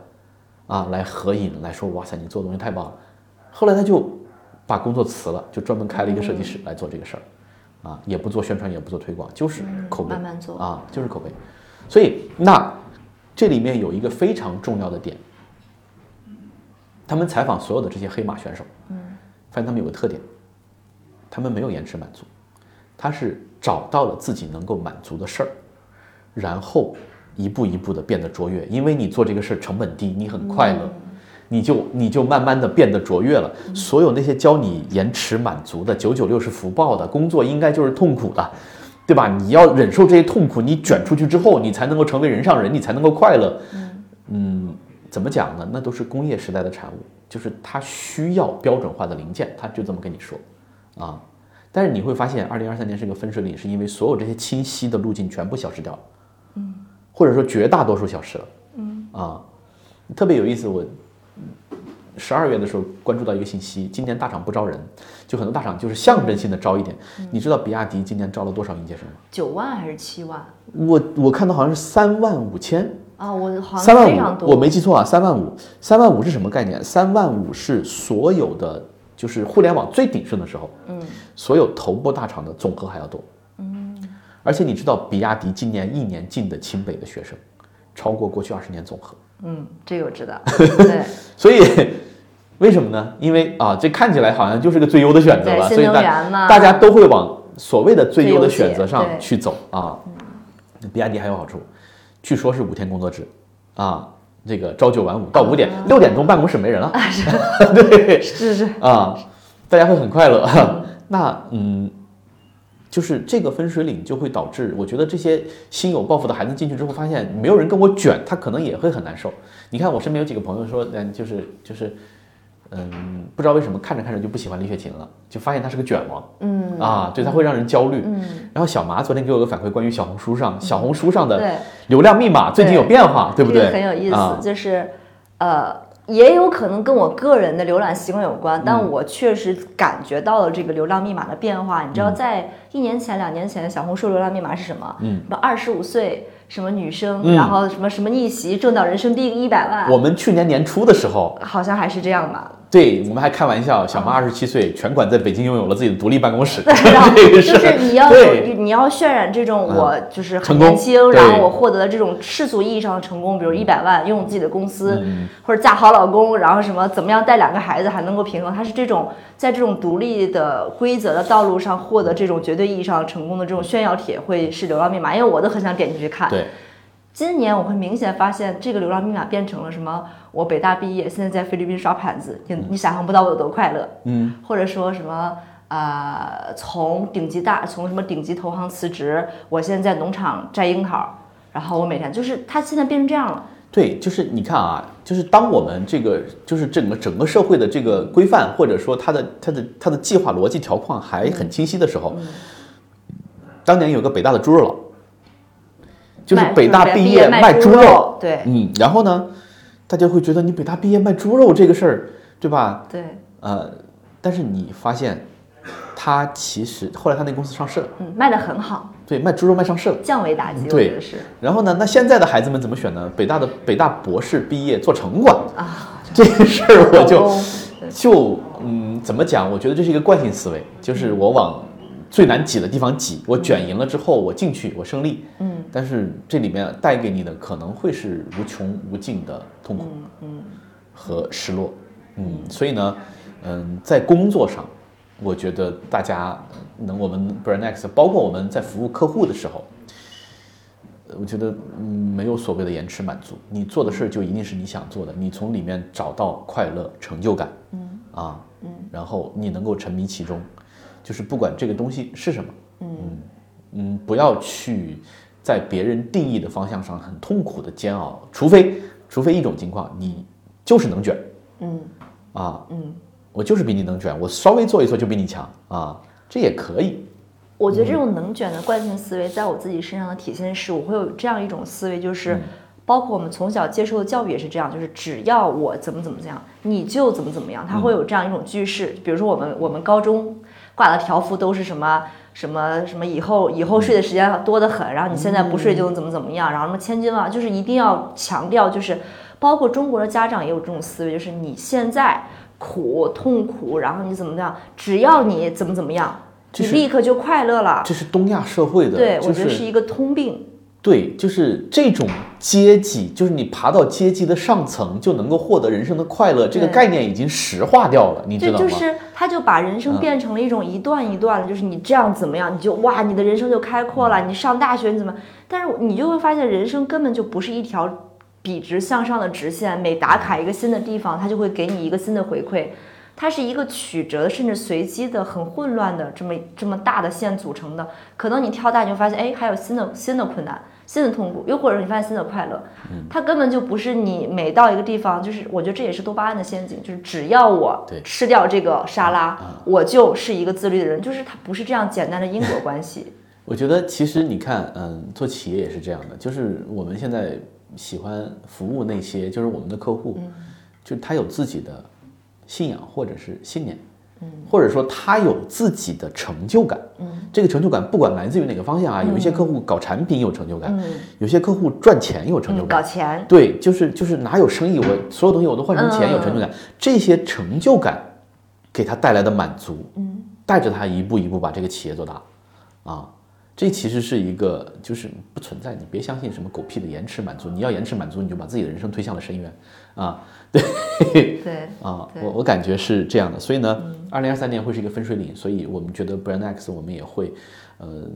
啊，来合影，来说，哇塞，你做的东西太棒了。后来他就把工作辞了，就专门开了一个设计师来做这个事儿，啊，也不做宣传，也不做推广，就是口碑，慢慢做啊，就是口碑。所以那这里面有一个非常重要的点。他们采访所有的这些黑马选手，嗯，发现他们有个特点，他们没有延迟满足，他是找到了自己能够满足的事儿，然后一步一步的变得卓越。因为你做这个事儿成本低，你很快乐，你就你就慢慢的变得卓越了。所有那些教你延迟满足的九九六是福报的工作，应该就是痛苦的，对吧？你要忍受这些痛苦，你卷出去之后，你才能够成为人上人，你才能够快乐。嗯，怎么讲呢？那都是工业时代的产物，就是它需要标准化的零件，他就这么跟你说，啊。但是你会发现，二零二三年是个分水岭，是因为所有这些清晰的路径全部消失掉了，嗯，或者说绝大多数消失了，嗯啊，特别有意思。我十二月的时候关注到一个信息，今年大厂不招人，就很多大厂就是象征性的招一点。你知道比亚迪今年招了多少应届生吗？九万还是七万我我看到好像是三万五千，啊？我好三万五，像非常多，我没记错啊，三万五，三万五是什么概念？三万五是所有的，就是互联网最鼎盛的时候，嗯，所有头部大厂的总和还要多，嗯，而且你知道，比亚迪今年一年进的清北的学生，超过过去二十年总和，嗯，这个我知道，对所以为什么呢？因为啊，这看起来好像就是个最优的选择了，对新能所以大源嘛大家都会往所谓的最优的选择上去走啊。比亚迪还有好处，据说是五天工作制啊，这个朝九晚五到五点，六点钟办公室没人了，对是是，啊，大家会很快乐。那嗯，就是这个分水岭就会导致，我觉得这些心有抱负的孩子进去之后，发现没有人跟我卷，他可能也会很难受。你看我身边有几个朋友说，嗯，就是就是。嗯，不知道为什么看着看着就不喜欢李雪琴了，就发现她是个卷王，嗯啊，对，她会让人焦虑。嗯，然后小麻昨天给我个反馈，关于小红书上小红书上的对。流量密码最近有变化，对不对？很有意思，啊就是呃，也有可能跟我个人的浏览习惯有关，但嗯我确实感觉到了这个流量密码的变化。你知道，在一年前、两年前，小红书流量密码是什么？嗯，什么二十五岁，什么女生，嗯。然后什么什么逆袭，挣到人生第一百万，我们去年年初的时候，好像还是这样吧。对我们还开玩笑，小妈二十七岁，全款在北京拥有了自己的独立办公室，然后 就是是你要你要渲染这种嗯我就是很年轻，然后我获得了这种世俗意义上的成功，比如一百万，拥有自己的公司，嗯。或者嫁好老公，然后什么怎么样带两个孩子还能够平衡，它是这种在这种独立的规则的道路上获得这种绝对意义上成功的这种炫耀帖，会是流量密码，因为我都很想点进去看。对，今年我会明显发现，这个流量密码变成了什么？我北大毕业，现在在菲律宾刷盘子，你你想象不到我有多快乐。嗯，或者说什么呃，从顶级大从什么顶级投行辞职，我现在在农场摘樱桃，然后我每天就是它现在变成这样了。对，就是你看啊，就是当我们这个就是整个整个社会的这个规范，或者说它的它的它的计划逻辑条框还很清晰的时候，当年有个北大的猪肉佬，就是北大毕业卖猪肉，对嗯，然后呢，大家会觉得你北大毕业卖猪肉这个事儿，对吧？对，呃，但是你发现，他其实后来他那公司上市了，嗯，卖的很好，对，卖猪肉卖上市了。降维打击，我对是然后呢，那现在的孩子们怎么选呢？北大的北大博士毕业做城管，啊，这个事儿我就就嗯，怎么讲？我觉得这是一个惯性思维，就是我往最难挤的地方挤，我卷赢了之后，我进去，我胜利。嗯但是这里面带给你的可能会是无穷无尽的痛苦嗯嗯，和失落嗯，所以呢，嗯，在工作上，我觉得大家能我们 Brand X，包括我们在服务客户的时候，呃我觉得嗯没有所谓的延迟满足，你做的事儿就一定是你想做的，你从里面找到快乐、成就感，嗯。啊，嗯，然后你能够沉迷其中，就是不管这个东西是什么，嗯。嗯，不要去在别人定义的方向上很痛苦的煎熬，除非除非一种情况，你就是能卷，嗯。啊，嗯，我就是比你能卷，我稍微做一做就比你强啊，这也可以。我觉得这种能卷的惯性思维，在我自己身上的体现是，我会有这样一种思维，就是包括我们从小接受的教育也是这样，就是只要我怎么怎么样，你就怎么怎么样，它会有这样一种句式。比如说我们我们高中挂的条幅都是什么什么什么，以后以后睡的时间多得很，然后你现在不睡就能怎么怎么样，然后什么千军万，就是一定要强调，就是包括中国的家长也有这种思维，就是你现在苦痛苦，然后你怎么样，只要你怎么怎么样。你立刻就快乐了，这是东亚社会的，对、就我觉得是一个通病。对，就是这种阶级，就是你爬到阶级的上层就能够获得人生的快乐，这个概念已经石化掉了，你知，道吗？就是他就把人生变成了一种一段一段的，就是你这样怎么样，你就哇，你的人生就开阔了。你上大学你怎么？但是你就会发现，人生根本就不是一条笔直向上的直线，每打卡一个新的地方，它就会给你一个新的回馈。它是一个曲折的，甚至随机的、很混乱的这么这么大的线组成的。可能你跳大，你就发现，哎，还有新的新的困难、新的痛苦，又或者你发现新的快乐。它根本就不是你每到一个地方，就是我觉得这也是多巴胺的陷阱，就是只要我对吃掉这个沙拉，我就是一个自律的人，就是它不是这样简单的因果关系。我觉得其实你看，嗯，做企业也是这样的，就是我们现在喜欢服务那些，就是我们的客户，就他有自己的信仰或者是信念，或者说他有自己的成就感，这个成就感不管来自于哪个方向啊，有一些客户搞产品有成就感，有些客户赚钱有成就嗯，感，搞钱，对，就是就是哪有生意，我所有东西我都换成钱，有成就感。这些成就感给他带来的满足，嗯，带着他一步一步把这个企业做大，啊，这其实是一个就是不存在，你别相信什么狗屁的延迟满足，你要延迟满足，你就把自己的人生推向了深渊，啊，对对，啊，我我感觉是这样的，所以呢，二零二三年会是一个分水岭，所以我们觉得 Brand X 我们也会，呃，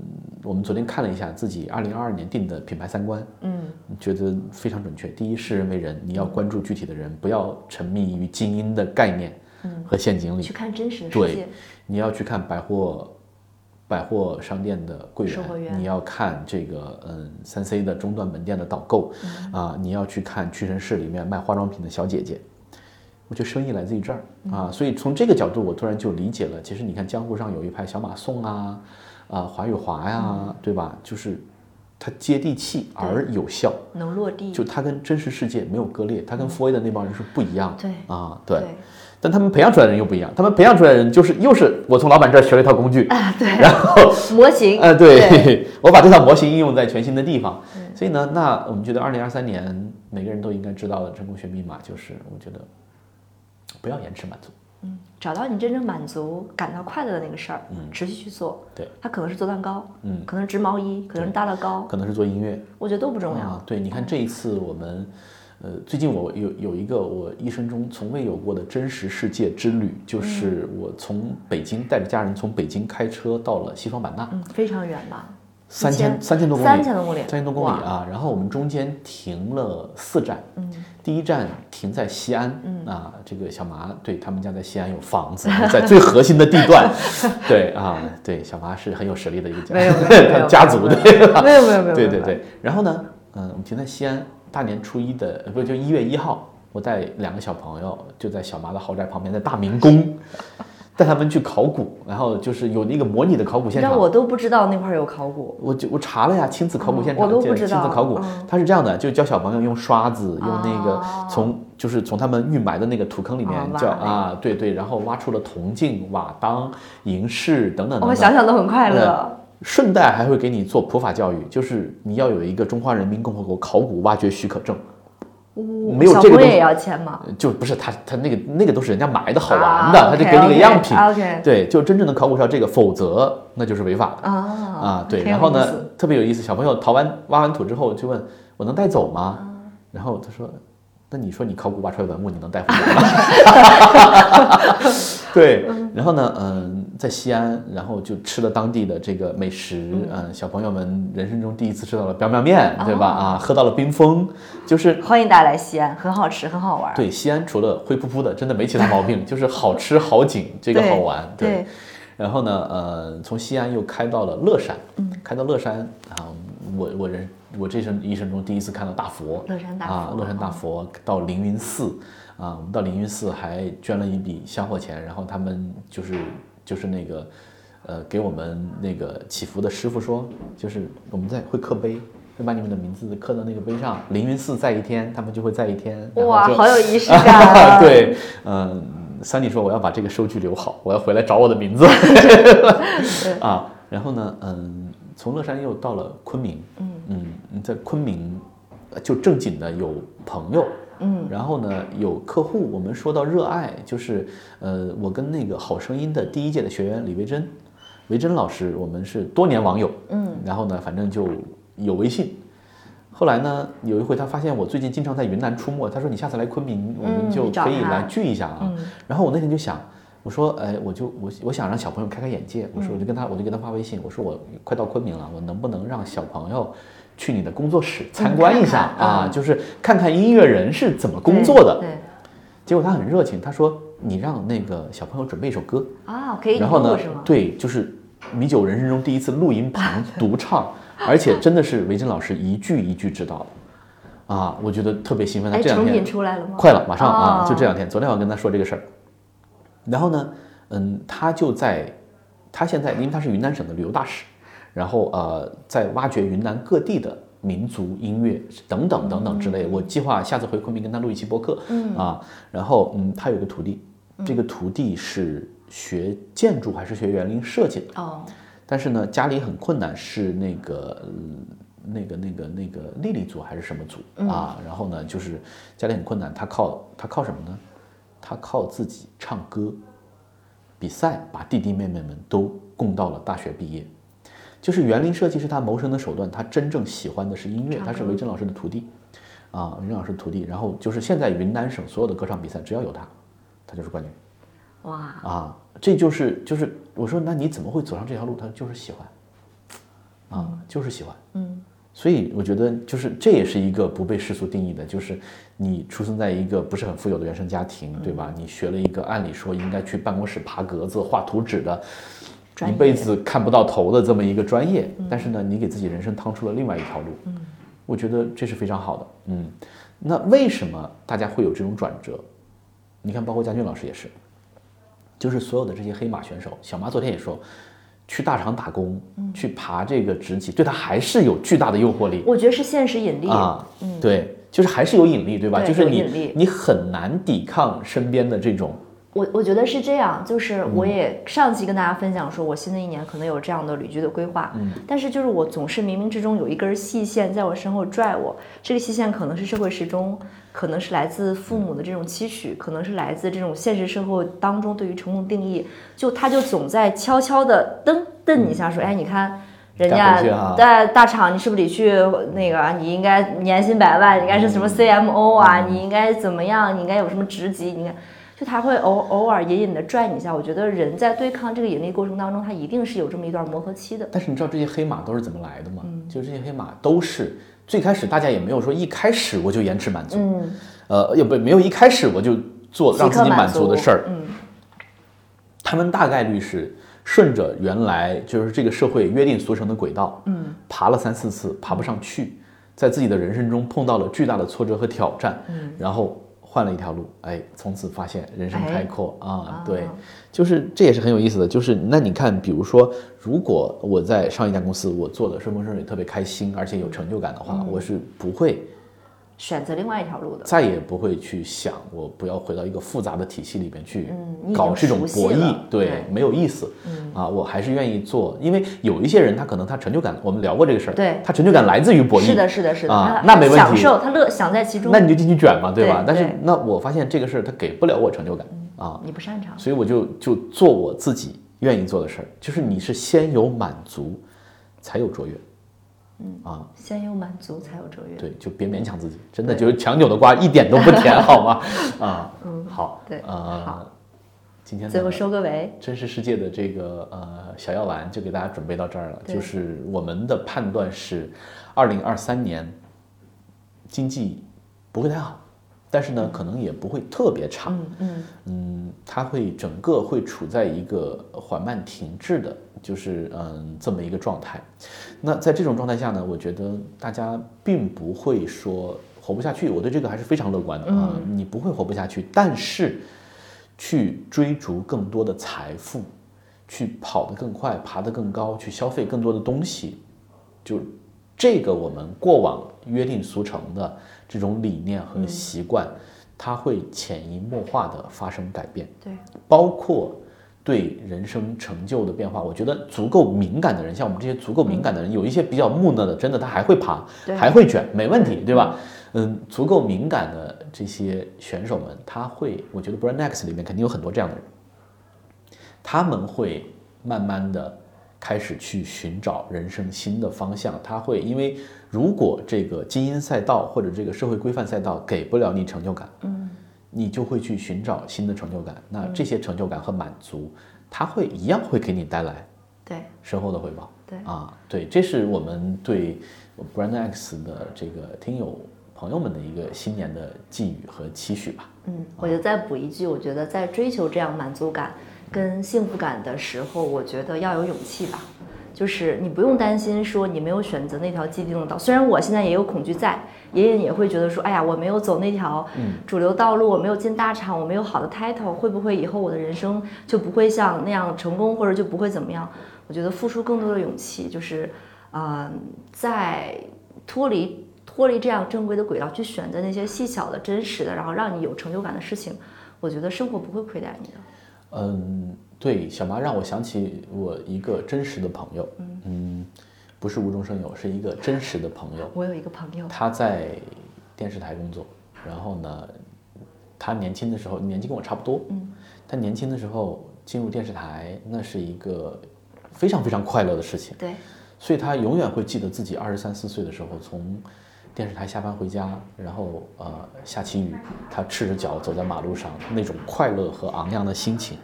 我们昨天看了一下自己二零二二年定的品牌三观，嗯，觉得非常准确。第一，视人为人，你要关注具体的人，不要沉迷于精英的概念和陷阱里去，看真实的世对界，，你要去看百货。百货商店的柜员你要看这个嗯三 C 的中端门店的导购，啊，你要去看屈臣氏里面卖化妆品的小姐姐，我觉得生意来自于这儿啊，所以从这个角度，我突然就理解了。其实你看江湖上有一派小马宋啊，啊华与华呀，对吧？就是它接地气而有效，能落地，就它跟真实世界没有割裂，它跟 f o 的那帮人是不一样的。对啊，对。对但他们培养出来的人又不一样，他们培养出来的人就是又是我从老板这儿学了一套工具，啊，对，然后模型，呃，对对。我把这套模型应用在全新的地方，所以呢，那我们觉得二零二三年每个人都应该知道的成功学密码就是，我觉得不要延迟满足，嗯找到你真正满足、感到快乐的那个事儿，嗯。持续去做。嗯对，它可能是做蛋糕，嗯，可能是织毛衣，可能是搭乐高，可能是做音乐。我觉得都不重要。啊。对，你看这一次我们，呃，最近我有有一个我一生中从未有过的真实世界之旅，就是我从北京带着家人从北京开车到了西双版纳，嗯，非常远吧？三千三千多公里，三千多公里，三千多公里！啊！然后我们中间停了四站，嗯，第一站停在西安，嗯啊，这个小麻对他们家在西安有房子，在最核心的地段，对啊，对小麻是很有实力的一个家，没有他 家族的，没有没有没有没有，对对对。然后呢，嗯，我们停在西安，大年初一的呃不就一月一号，我带两个小朋友就在小麻的豪宅旁边，的大明宫。带他们去考古，然后就是有那个模拟的考古现场，我都不知道那块儿有考古，我就我查了呀，亲子考古现场，哦我都不亲知道亲子考古，它是这样的，就教小朋友用刷子，用那个哦从就是从他们预埋的那个土坑里面叫啊，对对，然后挖出了铜镜、瓦当、银饰等等等等我。想想都很快乐。顺带还会给你做普法教育，就是你要有一个中华人民共和国考古挖掘许可证，没有这个？就不是他他那个那个都是人家埋的好玩的，啊他就给你个样品。对，就真正的考古是要这个，否则那就是违法的。啊啊，对，然后呢，特别有意思，小朋友淘完挖完土之后就问我能带走吗？然后他说那你说你考古挖出来文物，你能带回来吗？对，然后呢，嗯，在西安，然后就吃了当地的这个美食，嗯，小朋友们人生中第一次吃到了 biang biang 面，对吧？啊，喝到了冰峰，就是欢迎大家来西安，很好吃，很好玩。对，西安除了灰扑扑的，真的没其他毛病，就是好吃好景，这个好玩。对，然后呢，呃，从西安又开到了乐山，嗯，开到乐山啊，我我人。我这生一生中第一次看到大佛，乐山大佛啊，乐山大佛到凌云寺啊，我们到凌云寺还捐了一笔香火钱，然后他们就是就是那个呃给我们那个祈福的师傅说，就是我们在会刻碑，会把你们的名字刻到那个碑上，凌云寺在一天，他们就会在一天。哇，好有仪式 感。对，嗯，三弟说我要把这个收据留好，我要回来找我的名字。啊，然后呢，嗯，从乐山又到了昆明，嗯。嗯，在昆明，就正经的有朋友，嗯，然后呢有客户。我们说到热爱，就是呃，我跟那个好声音的第一届的学员李维珍，维珍老师，我们是多年网友，嗯，然后呢，反正就有微信。后来呢，有一回他发现我最近经常在云南出没，他说你下次来昆明，我们就可以来聚一下啊。然后我那天就想，我说，哎，我就我我想让小朋友开开眼界，我说我就跟他我就给他发微信，我说我快到昆明了，我能不能让小朋友。去你的工作室参观一下啊，就是看看音乐人是怎么工作的。对，结果他很热情，他说：“你让那个小朋友准备一首歌啊，可以。”然后呢，对，就是米酒人生中第一次录音棚独唱，而且真的是维珍老师一句一句指导的啊，我觉得特别兴奋。他这两天出来了吗？快了，马上啊，就这两天。昨天我跟他说这个事儿，然后呢，嗯，他就在他现在，因为他是云南省的旅游大使。然后呃，在挖掘云南各地的民族音乐等等等等之类，我计划下次回昆明跟他录一期播客，嗯啊，然后嗯，他有个徒弟，这个徒弟是学建筑还是学园林设计的哦，但是呢家里很困难，是那个那个那个那个丽丽组还是什么族啊？然后呢就是家里很困难，他靠他靠什么呢？他靠自己唱歌比赛，把弟弟妹妹们都供到了大学毕业。就是园林设计是他谋生的手段，他真正喜欢的是音乐，他是维珍老师的徒弟，啊，维珍老师的徒弟。然后就是现在云南省所有的歌唱比赛，只要有他，他就是冠军。哇！啊，这就是就是我说，那你怎么会走上这条路？他就是喜欢，啊，就是喜欢。嗯。所以我觉得就是这也是一个不被世俗定义的，就是你出生在一个不是很富有的原生家庭，对吧？你学了一个按理说应该去办公室爬格子、画图纸的。一辈子看不到头的这么一个专业，但是呢，你给自己人生趟出了另外一条路，嗯，我觉得这是非常好的，嗯，那为什么大家会有这种转折？你看，包括佳俊老师也是，就是所有的这些黑马选手，小妈昨天也说，去大厂打工，去爬这个职级，对他还是有巨大的诱惑力。我觉得是现实引力。啊，对，就是还是有引力，对吧？就是你你很难抵抗身边的这种。我我觉得是这样，就是我也上期跟大家分享说，我新的一年可能有这样的旅居的规划，嗯，但是就是我总是冥冥之中有一根细线在我身后拽我，这个细线可能是社会时钟，可能是来自父母的这种期许，可能是来自这种现实生活当中对于成功定义，就他就总在悄悄的噔瞪你一下，说，哎，你看人家在大厂，你是不是得去那个？你应该年薪百万，你应该是什么 CMO 啊？你应该怎么样？你应该有什么职级？你看。就他会偶偶尔隐隐的拽你一下，我觉得人在对抗这个引力过程当中，他一定是有这么一段磨合期的。但是你知道这些黑马都是怎么来的吗？就这些黑马都是最开始大家也没有说一开始我就延迟满足，嗯，呃，也不没有一开始我就做让自己满足的事儿，嗯，他们大概率是顺着原来就是这个社会约定俗成的轨道，嗯，爬了三四次爬不上去，在自己的人生中碰到了巨大的挫折和挑战，嗯，然后。换了一条路，哎，从此发现人生开阔啊！对，就是这也是很有意思的。就是那你看，比如说，如果我在上一家公司，我做的顺风顺水，特别开心，而且有成就感的话，我是不会。选择另外一条路的，再也不会去想我不要回到一个复杂的体系里边去搞这种博弈，对，没有意思。嗯啊，我还是愿意做，因为有一些人他可能他成就感，我们聊过这个事儿，对，他成就感来自于博弈，是的，是的，是的啊，那没问题，享受他乐，享在其中，那你就进去卷嘛，对吧？但是那我发现这个事儿他给不了我成就感啊，你不擅长，所以我就就做我自己愿意做的事儿，就是你是先有满足，才有卓越。嗯啊，先有满足才有卓越。对，就别勉强自己，真的就是强扭的瓜一点都不甜，好吗？啊，嗯好，对呃好，今天最后收个尾。真实世界的这个呃小药丸就给大家准备到这儿了，就是我们的判断是，二零二三年经济不会太好，但是呢，可能也不会特别差，嗯嗯嗯，它会整个会处在一个缓慢停滞的，就是嗯这么一个状态。那在这种状态下呢，我觉得大家并不会说活不下去，我对这个还是非常乐观的啊。你不会活不下去，但是去追逐更多的财富，去跑得更快，爬得更高，去消费更多的东西，就这个我们过往约定俗成的这种理念和习惯，它会潜移默化的发生改变，对，包括对人生成就的变化。我觉得足够敏感的人，像我们这些足够敏感的人，有一些比较木讷的，真的他还会爬，对还会卷，没问题，对吧？嗯，足够敏感的这些选手们，他会，我觉得 brandex 里面肯定有很多这样的人，他们会慢慢的开始去寻找人生新的方向。他会因为如果这个精英赛道或者这个社会规范赛道给不了你成就感，嗯，你就会去寻找新的成就感。那这些成就感和满足，它会一样会给你带来对深厚的回报。对啊，对，这是我们对 Brand X 的这个听友朋友们的一个新年的寄语和期许吧。嗯，我就再补一句，我觉得在追求这样满足感跟幸福感的时候，我觉得要有勇气吧。就是你不用担心说你没有选择那条既定的道，虽然我现在也有恐惧在，爷爷也会觉得说，哎呀，我没有走那条主流道路，我没有进大厂，我没有好的 title，会不会以后我的人生就不会像那样成功，或者就不会怎么样？我觉得付出更多的勇气，就是，啊、在脱离脱离这样正规的轨道，去选择那些细小的、真实的，然后让你有成就感的事情，我觉得生活不会亏待你的。嗯，对，小妈让我想起我一个真实的朋友，嗯，不是无中生有，是一个真实的朋友。我有一个朋友，他在电视台工作，然后呢，他年轻的时候年纪跟我差不多，嗯，他年轻的时候进入电视台，那是一个非常非常快乐的事情，对，所以他永远会记得自己二十三四岁的时候从电视台下班回家，然后呃下起雨，他赤着脚走在马路上那种快乐和昂扬的心情。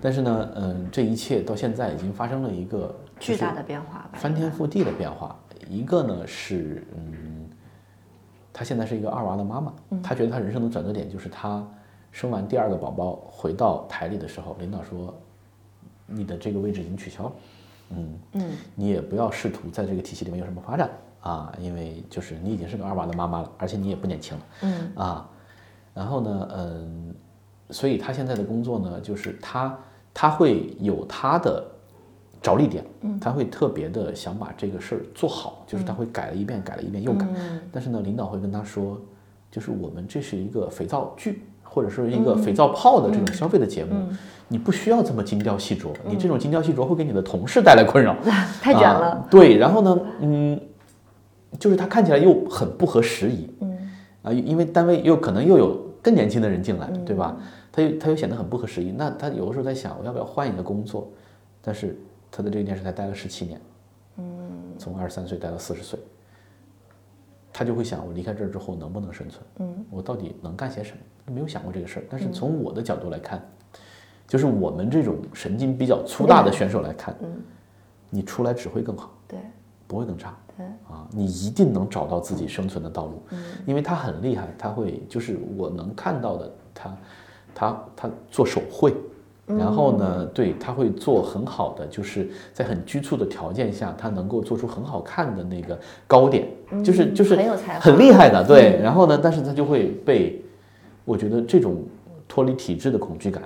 但是呢，嗯，这一切到现在已经发生了一个巨大的变化吧。翻天覆地的变化。一个呢是，嗯，她现在是一个二娃的妈妈，她觉得她人生的转折点就是她生完第二个宝宝回到台里的时候，领导说，你的这个位置已经取消了，嗯嗯，你也不要试图在这个体系里面有什么发展啊，因为就是你已经是个二娃的妈妈了，而且你也不年轻了，嗯啊，然后呢，嗯，所以他现在的工作呢，就是他他会有他的着力点，嗯，他会特别的想把这个事儿做好，就是他会改了一遍，改了一遍又改，嗯但是呢，领导会跟他说，就是我们这是一个肥皂剧。或者是一个肥皂泡的这种消费的节目，你不需要这么精雕细琢，你这种精雕细琢会给你的同事带来困扰，太卷了。啊。对，然后呢，嗯，就是他看起来又很不合时宜，嗯啊，因为单位又可能又有更年轻的人进来，对吧？他又他又显得很不合时宜。那他有的时候在想，我要不要换一个工作？但是他在这个电视台待了十七年，嗯，从二十三岁待到四十岁，他就会想，我离开这儿之后能不能生存？嗯，我到底能干些什么？他没有想过这个事儿。但是从我的角度来看，就是我们这种神经比较粗大的选手来看，嗯，你出来只会更好。对不会更差。对啊，你一定能找到自己生存的道路，因为他很厉害，他会就是我能看到的，他他他做手绘，然后呢，对他会做很好的，就是在很局促的条件下，他能够做出很好看的那个糕点，就是就是很有才华。很厉害的，对。然后呢，但是他就会被，我觉得这种脱离体制的恐惧感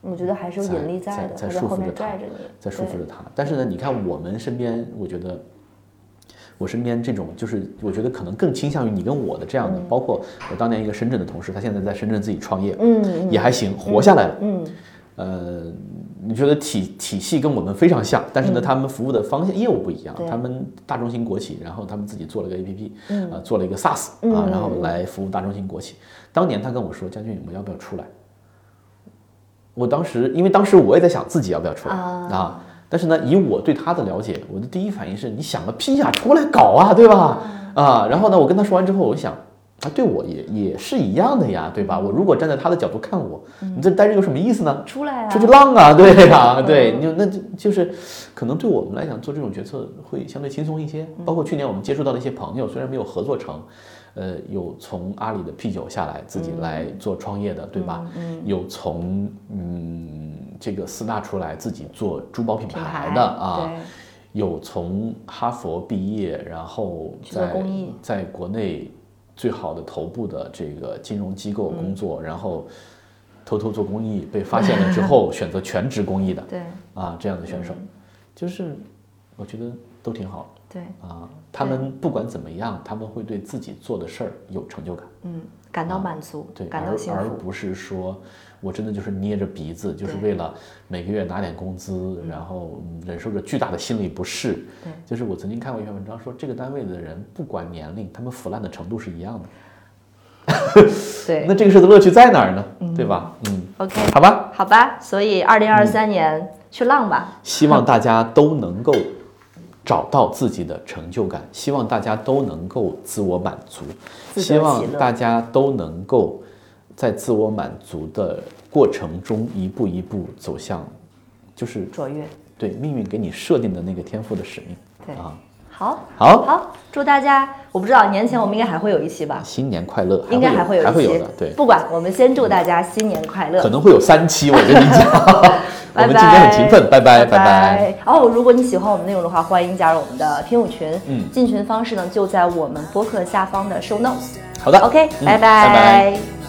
我觉得还是有引力的，在在他在后束缚着他在束缚着他。但是呢，你看我们身边，我觉得我身边这种，就是我觉得可能更倾向于你跟我的这样的，包括我当年一个深圳的同事，他现在在深圳自己创业，嗯也还行，活下来了。嗯呃，你觉得体体系跟我们非常像，但是呢，他们服务的方向业务不一样。他们大中型国企，然后他们自己做了个 APP，嗯呃，做了一个 SaaS 啊，然后来服务大中型国企。当年他跟我说：“将军，我要不要出来？”我当时因为当时我也在想自己要不要出来啊啊，但是呢，以我对他的了解，我的第一反应是你想个屁呀，出来搞啊，对吧？啊，然后呢，我跟他说完之后，我想啊，对我也也是一样的呀，对吧？我如果站在他的角度看我，你这待着有什么意思呢？出来啊，出去浪啊，对呀，对，你那就就是可能对我们来讲做这种决策会相对轻松一些。包括去年我们接触到的一些朋友，虽然没有合作成。呃，有从阿里的 P 九下来自己来做创业的，对吧？嗯有从嗯这个四大出来自己做珠宝品品牌牌的啊，有从哈佛毕业，然后在在国内最好的头部的这个金融机构工作，嗯。然后偷偷做公益被发现了之后 选择全职公益的对。啊这样的选嗯。手，就是我觉得都挺好对，啊。他们不管怎么样，他们会对自己做的事儿有成就感。嗯，感到满足，啊对，感到而幸福，而不是说我真的就是捏着鼻子，就是为了每个月拿点工资，然后嗯忍受着巨大的心理不适。对，就是我曾经看过一篇文章说，这个单位的人不管年龄，他们腐烂的程度是一样的。对 那这个事的乐趣在哪儿呢？对吧？嗯，，OK，好吧，好吧，所以二零二三年去浪吧，希望大家都能够找到自己的成就感，希望大家都能够自我满足，希望大家都能够在自我满足的过程中一步一步走向，就是卓越，对命运给你设定的那个天赋的使命。对。啊，好，好，好，祝大家，我不知道年前我们应该还会有一期吧，新年快乐，应该还会有一期，还会有的，对，不管，我们先祝大家新年快乐。可。能会有三期，我跟你讲，我拜们今天很勤奋，拜拜，拜拜。哦，如果你喜欢我们内容的话，欢迎加入我们的听友群。嗯。进群方式呢就在我们播客下方的 show notes。好的。OK，嗯拜。拜拜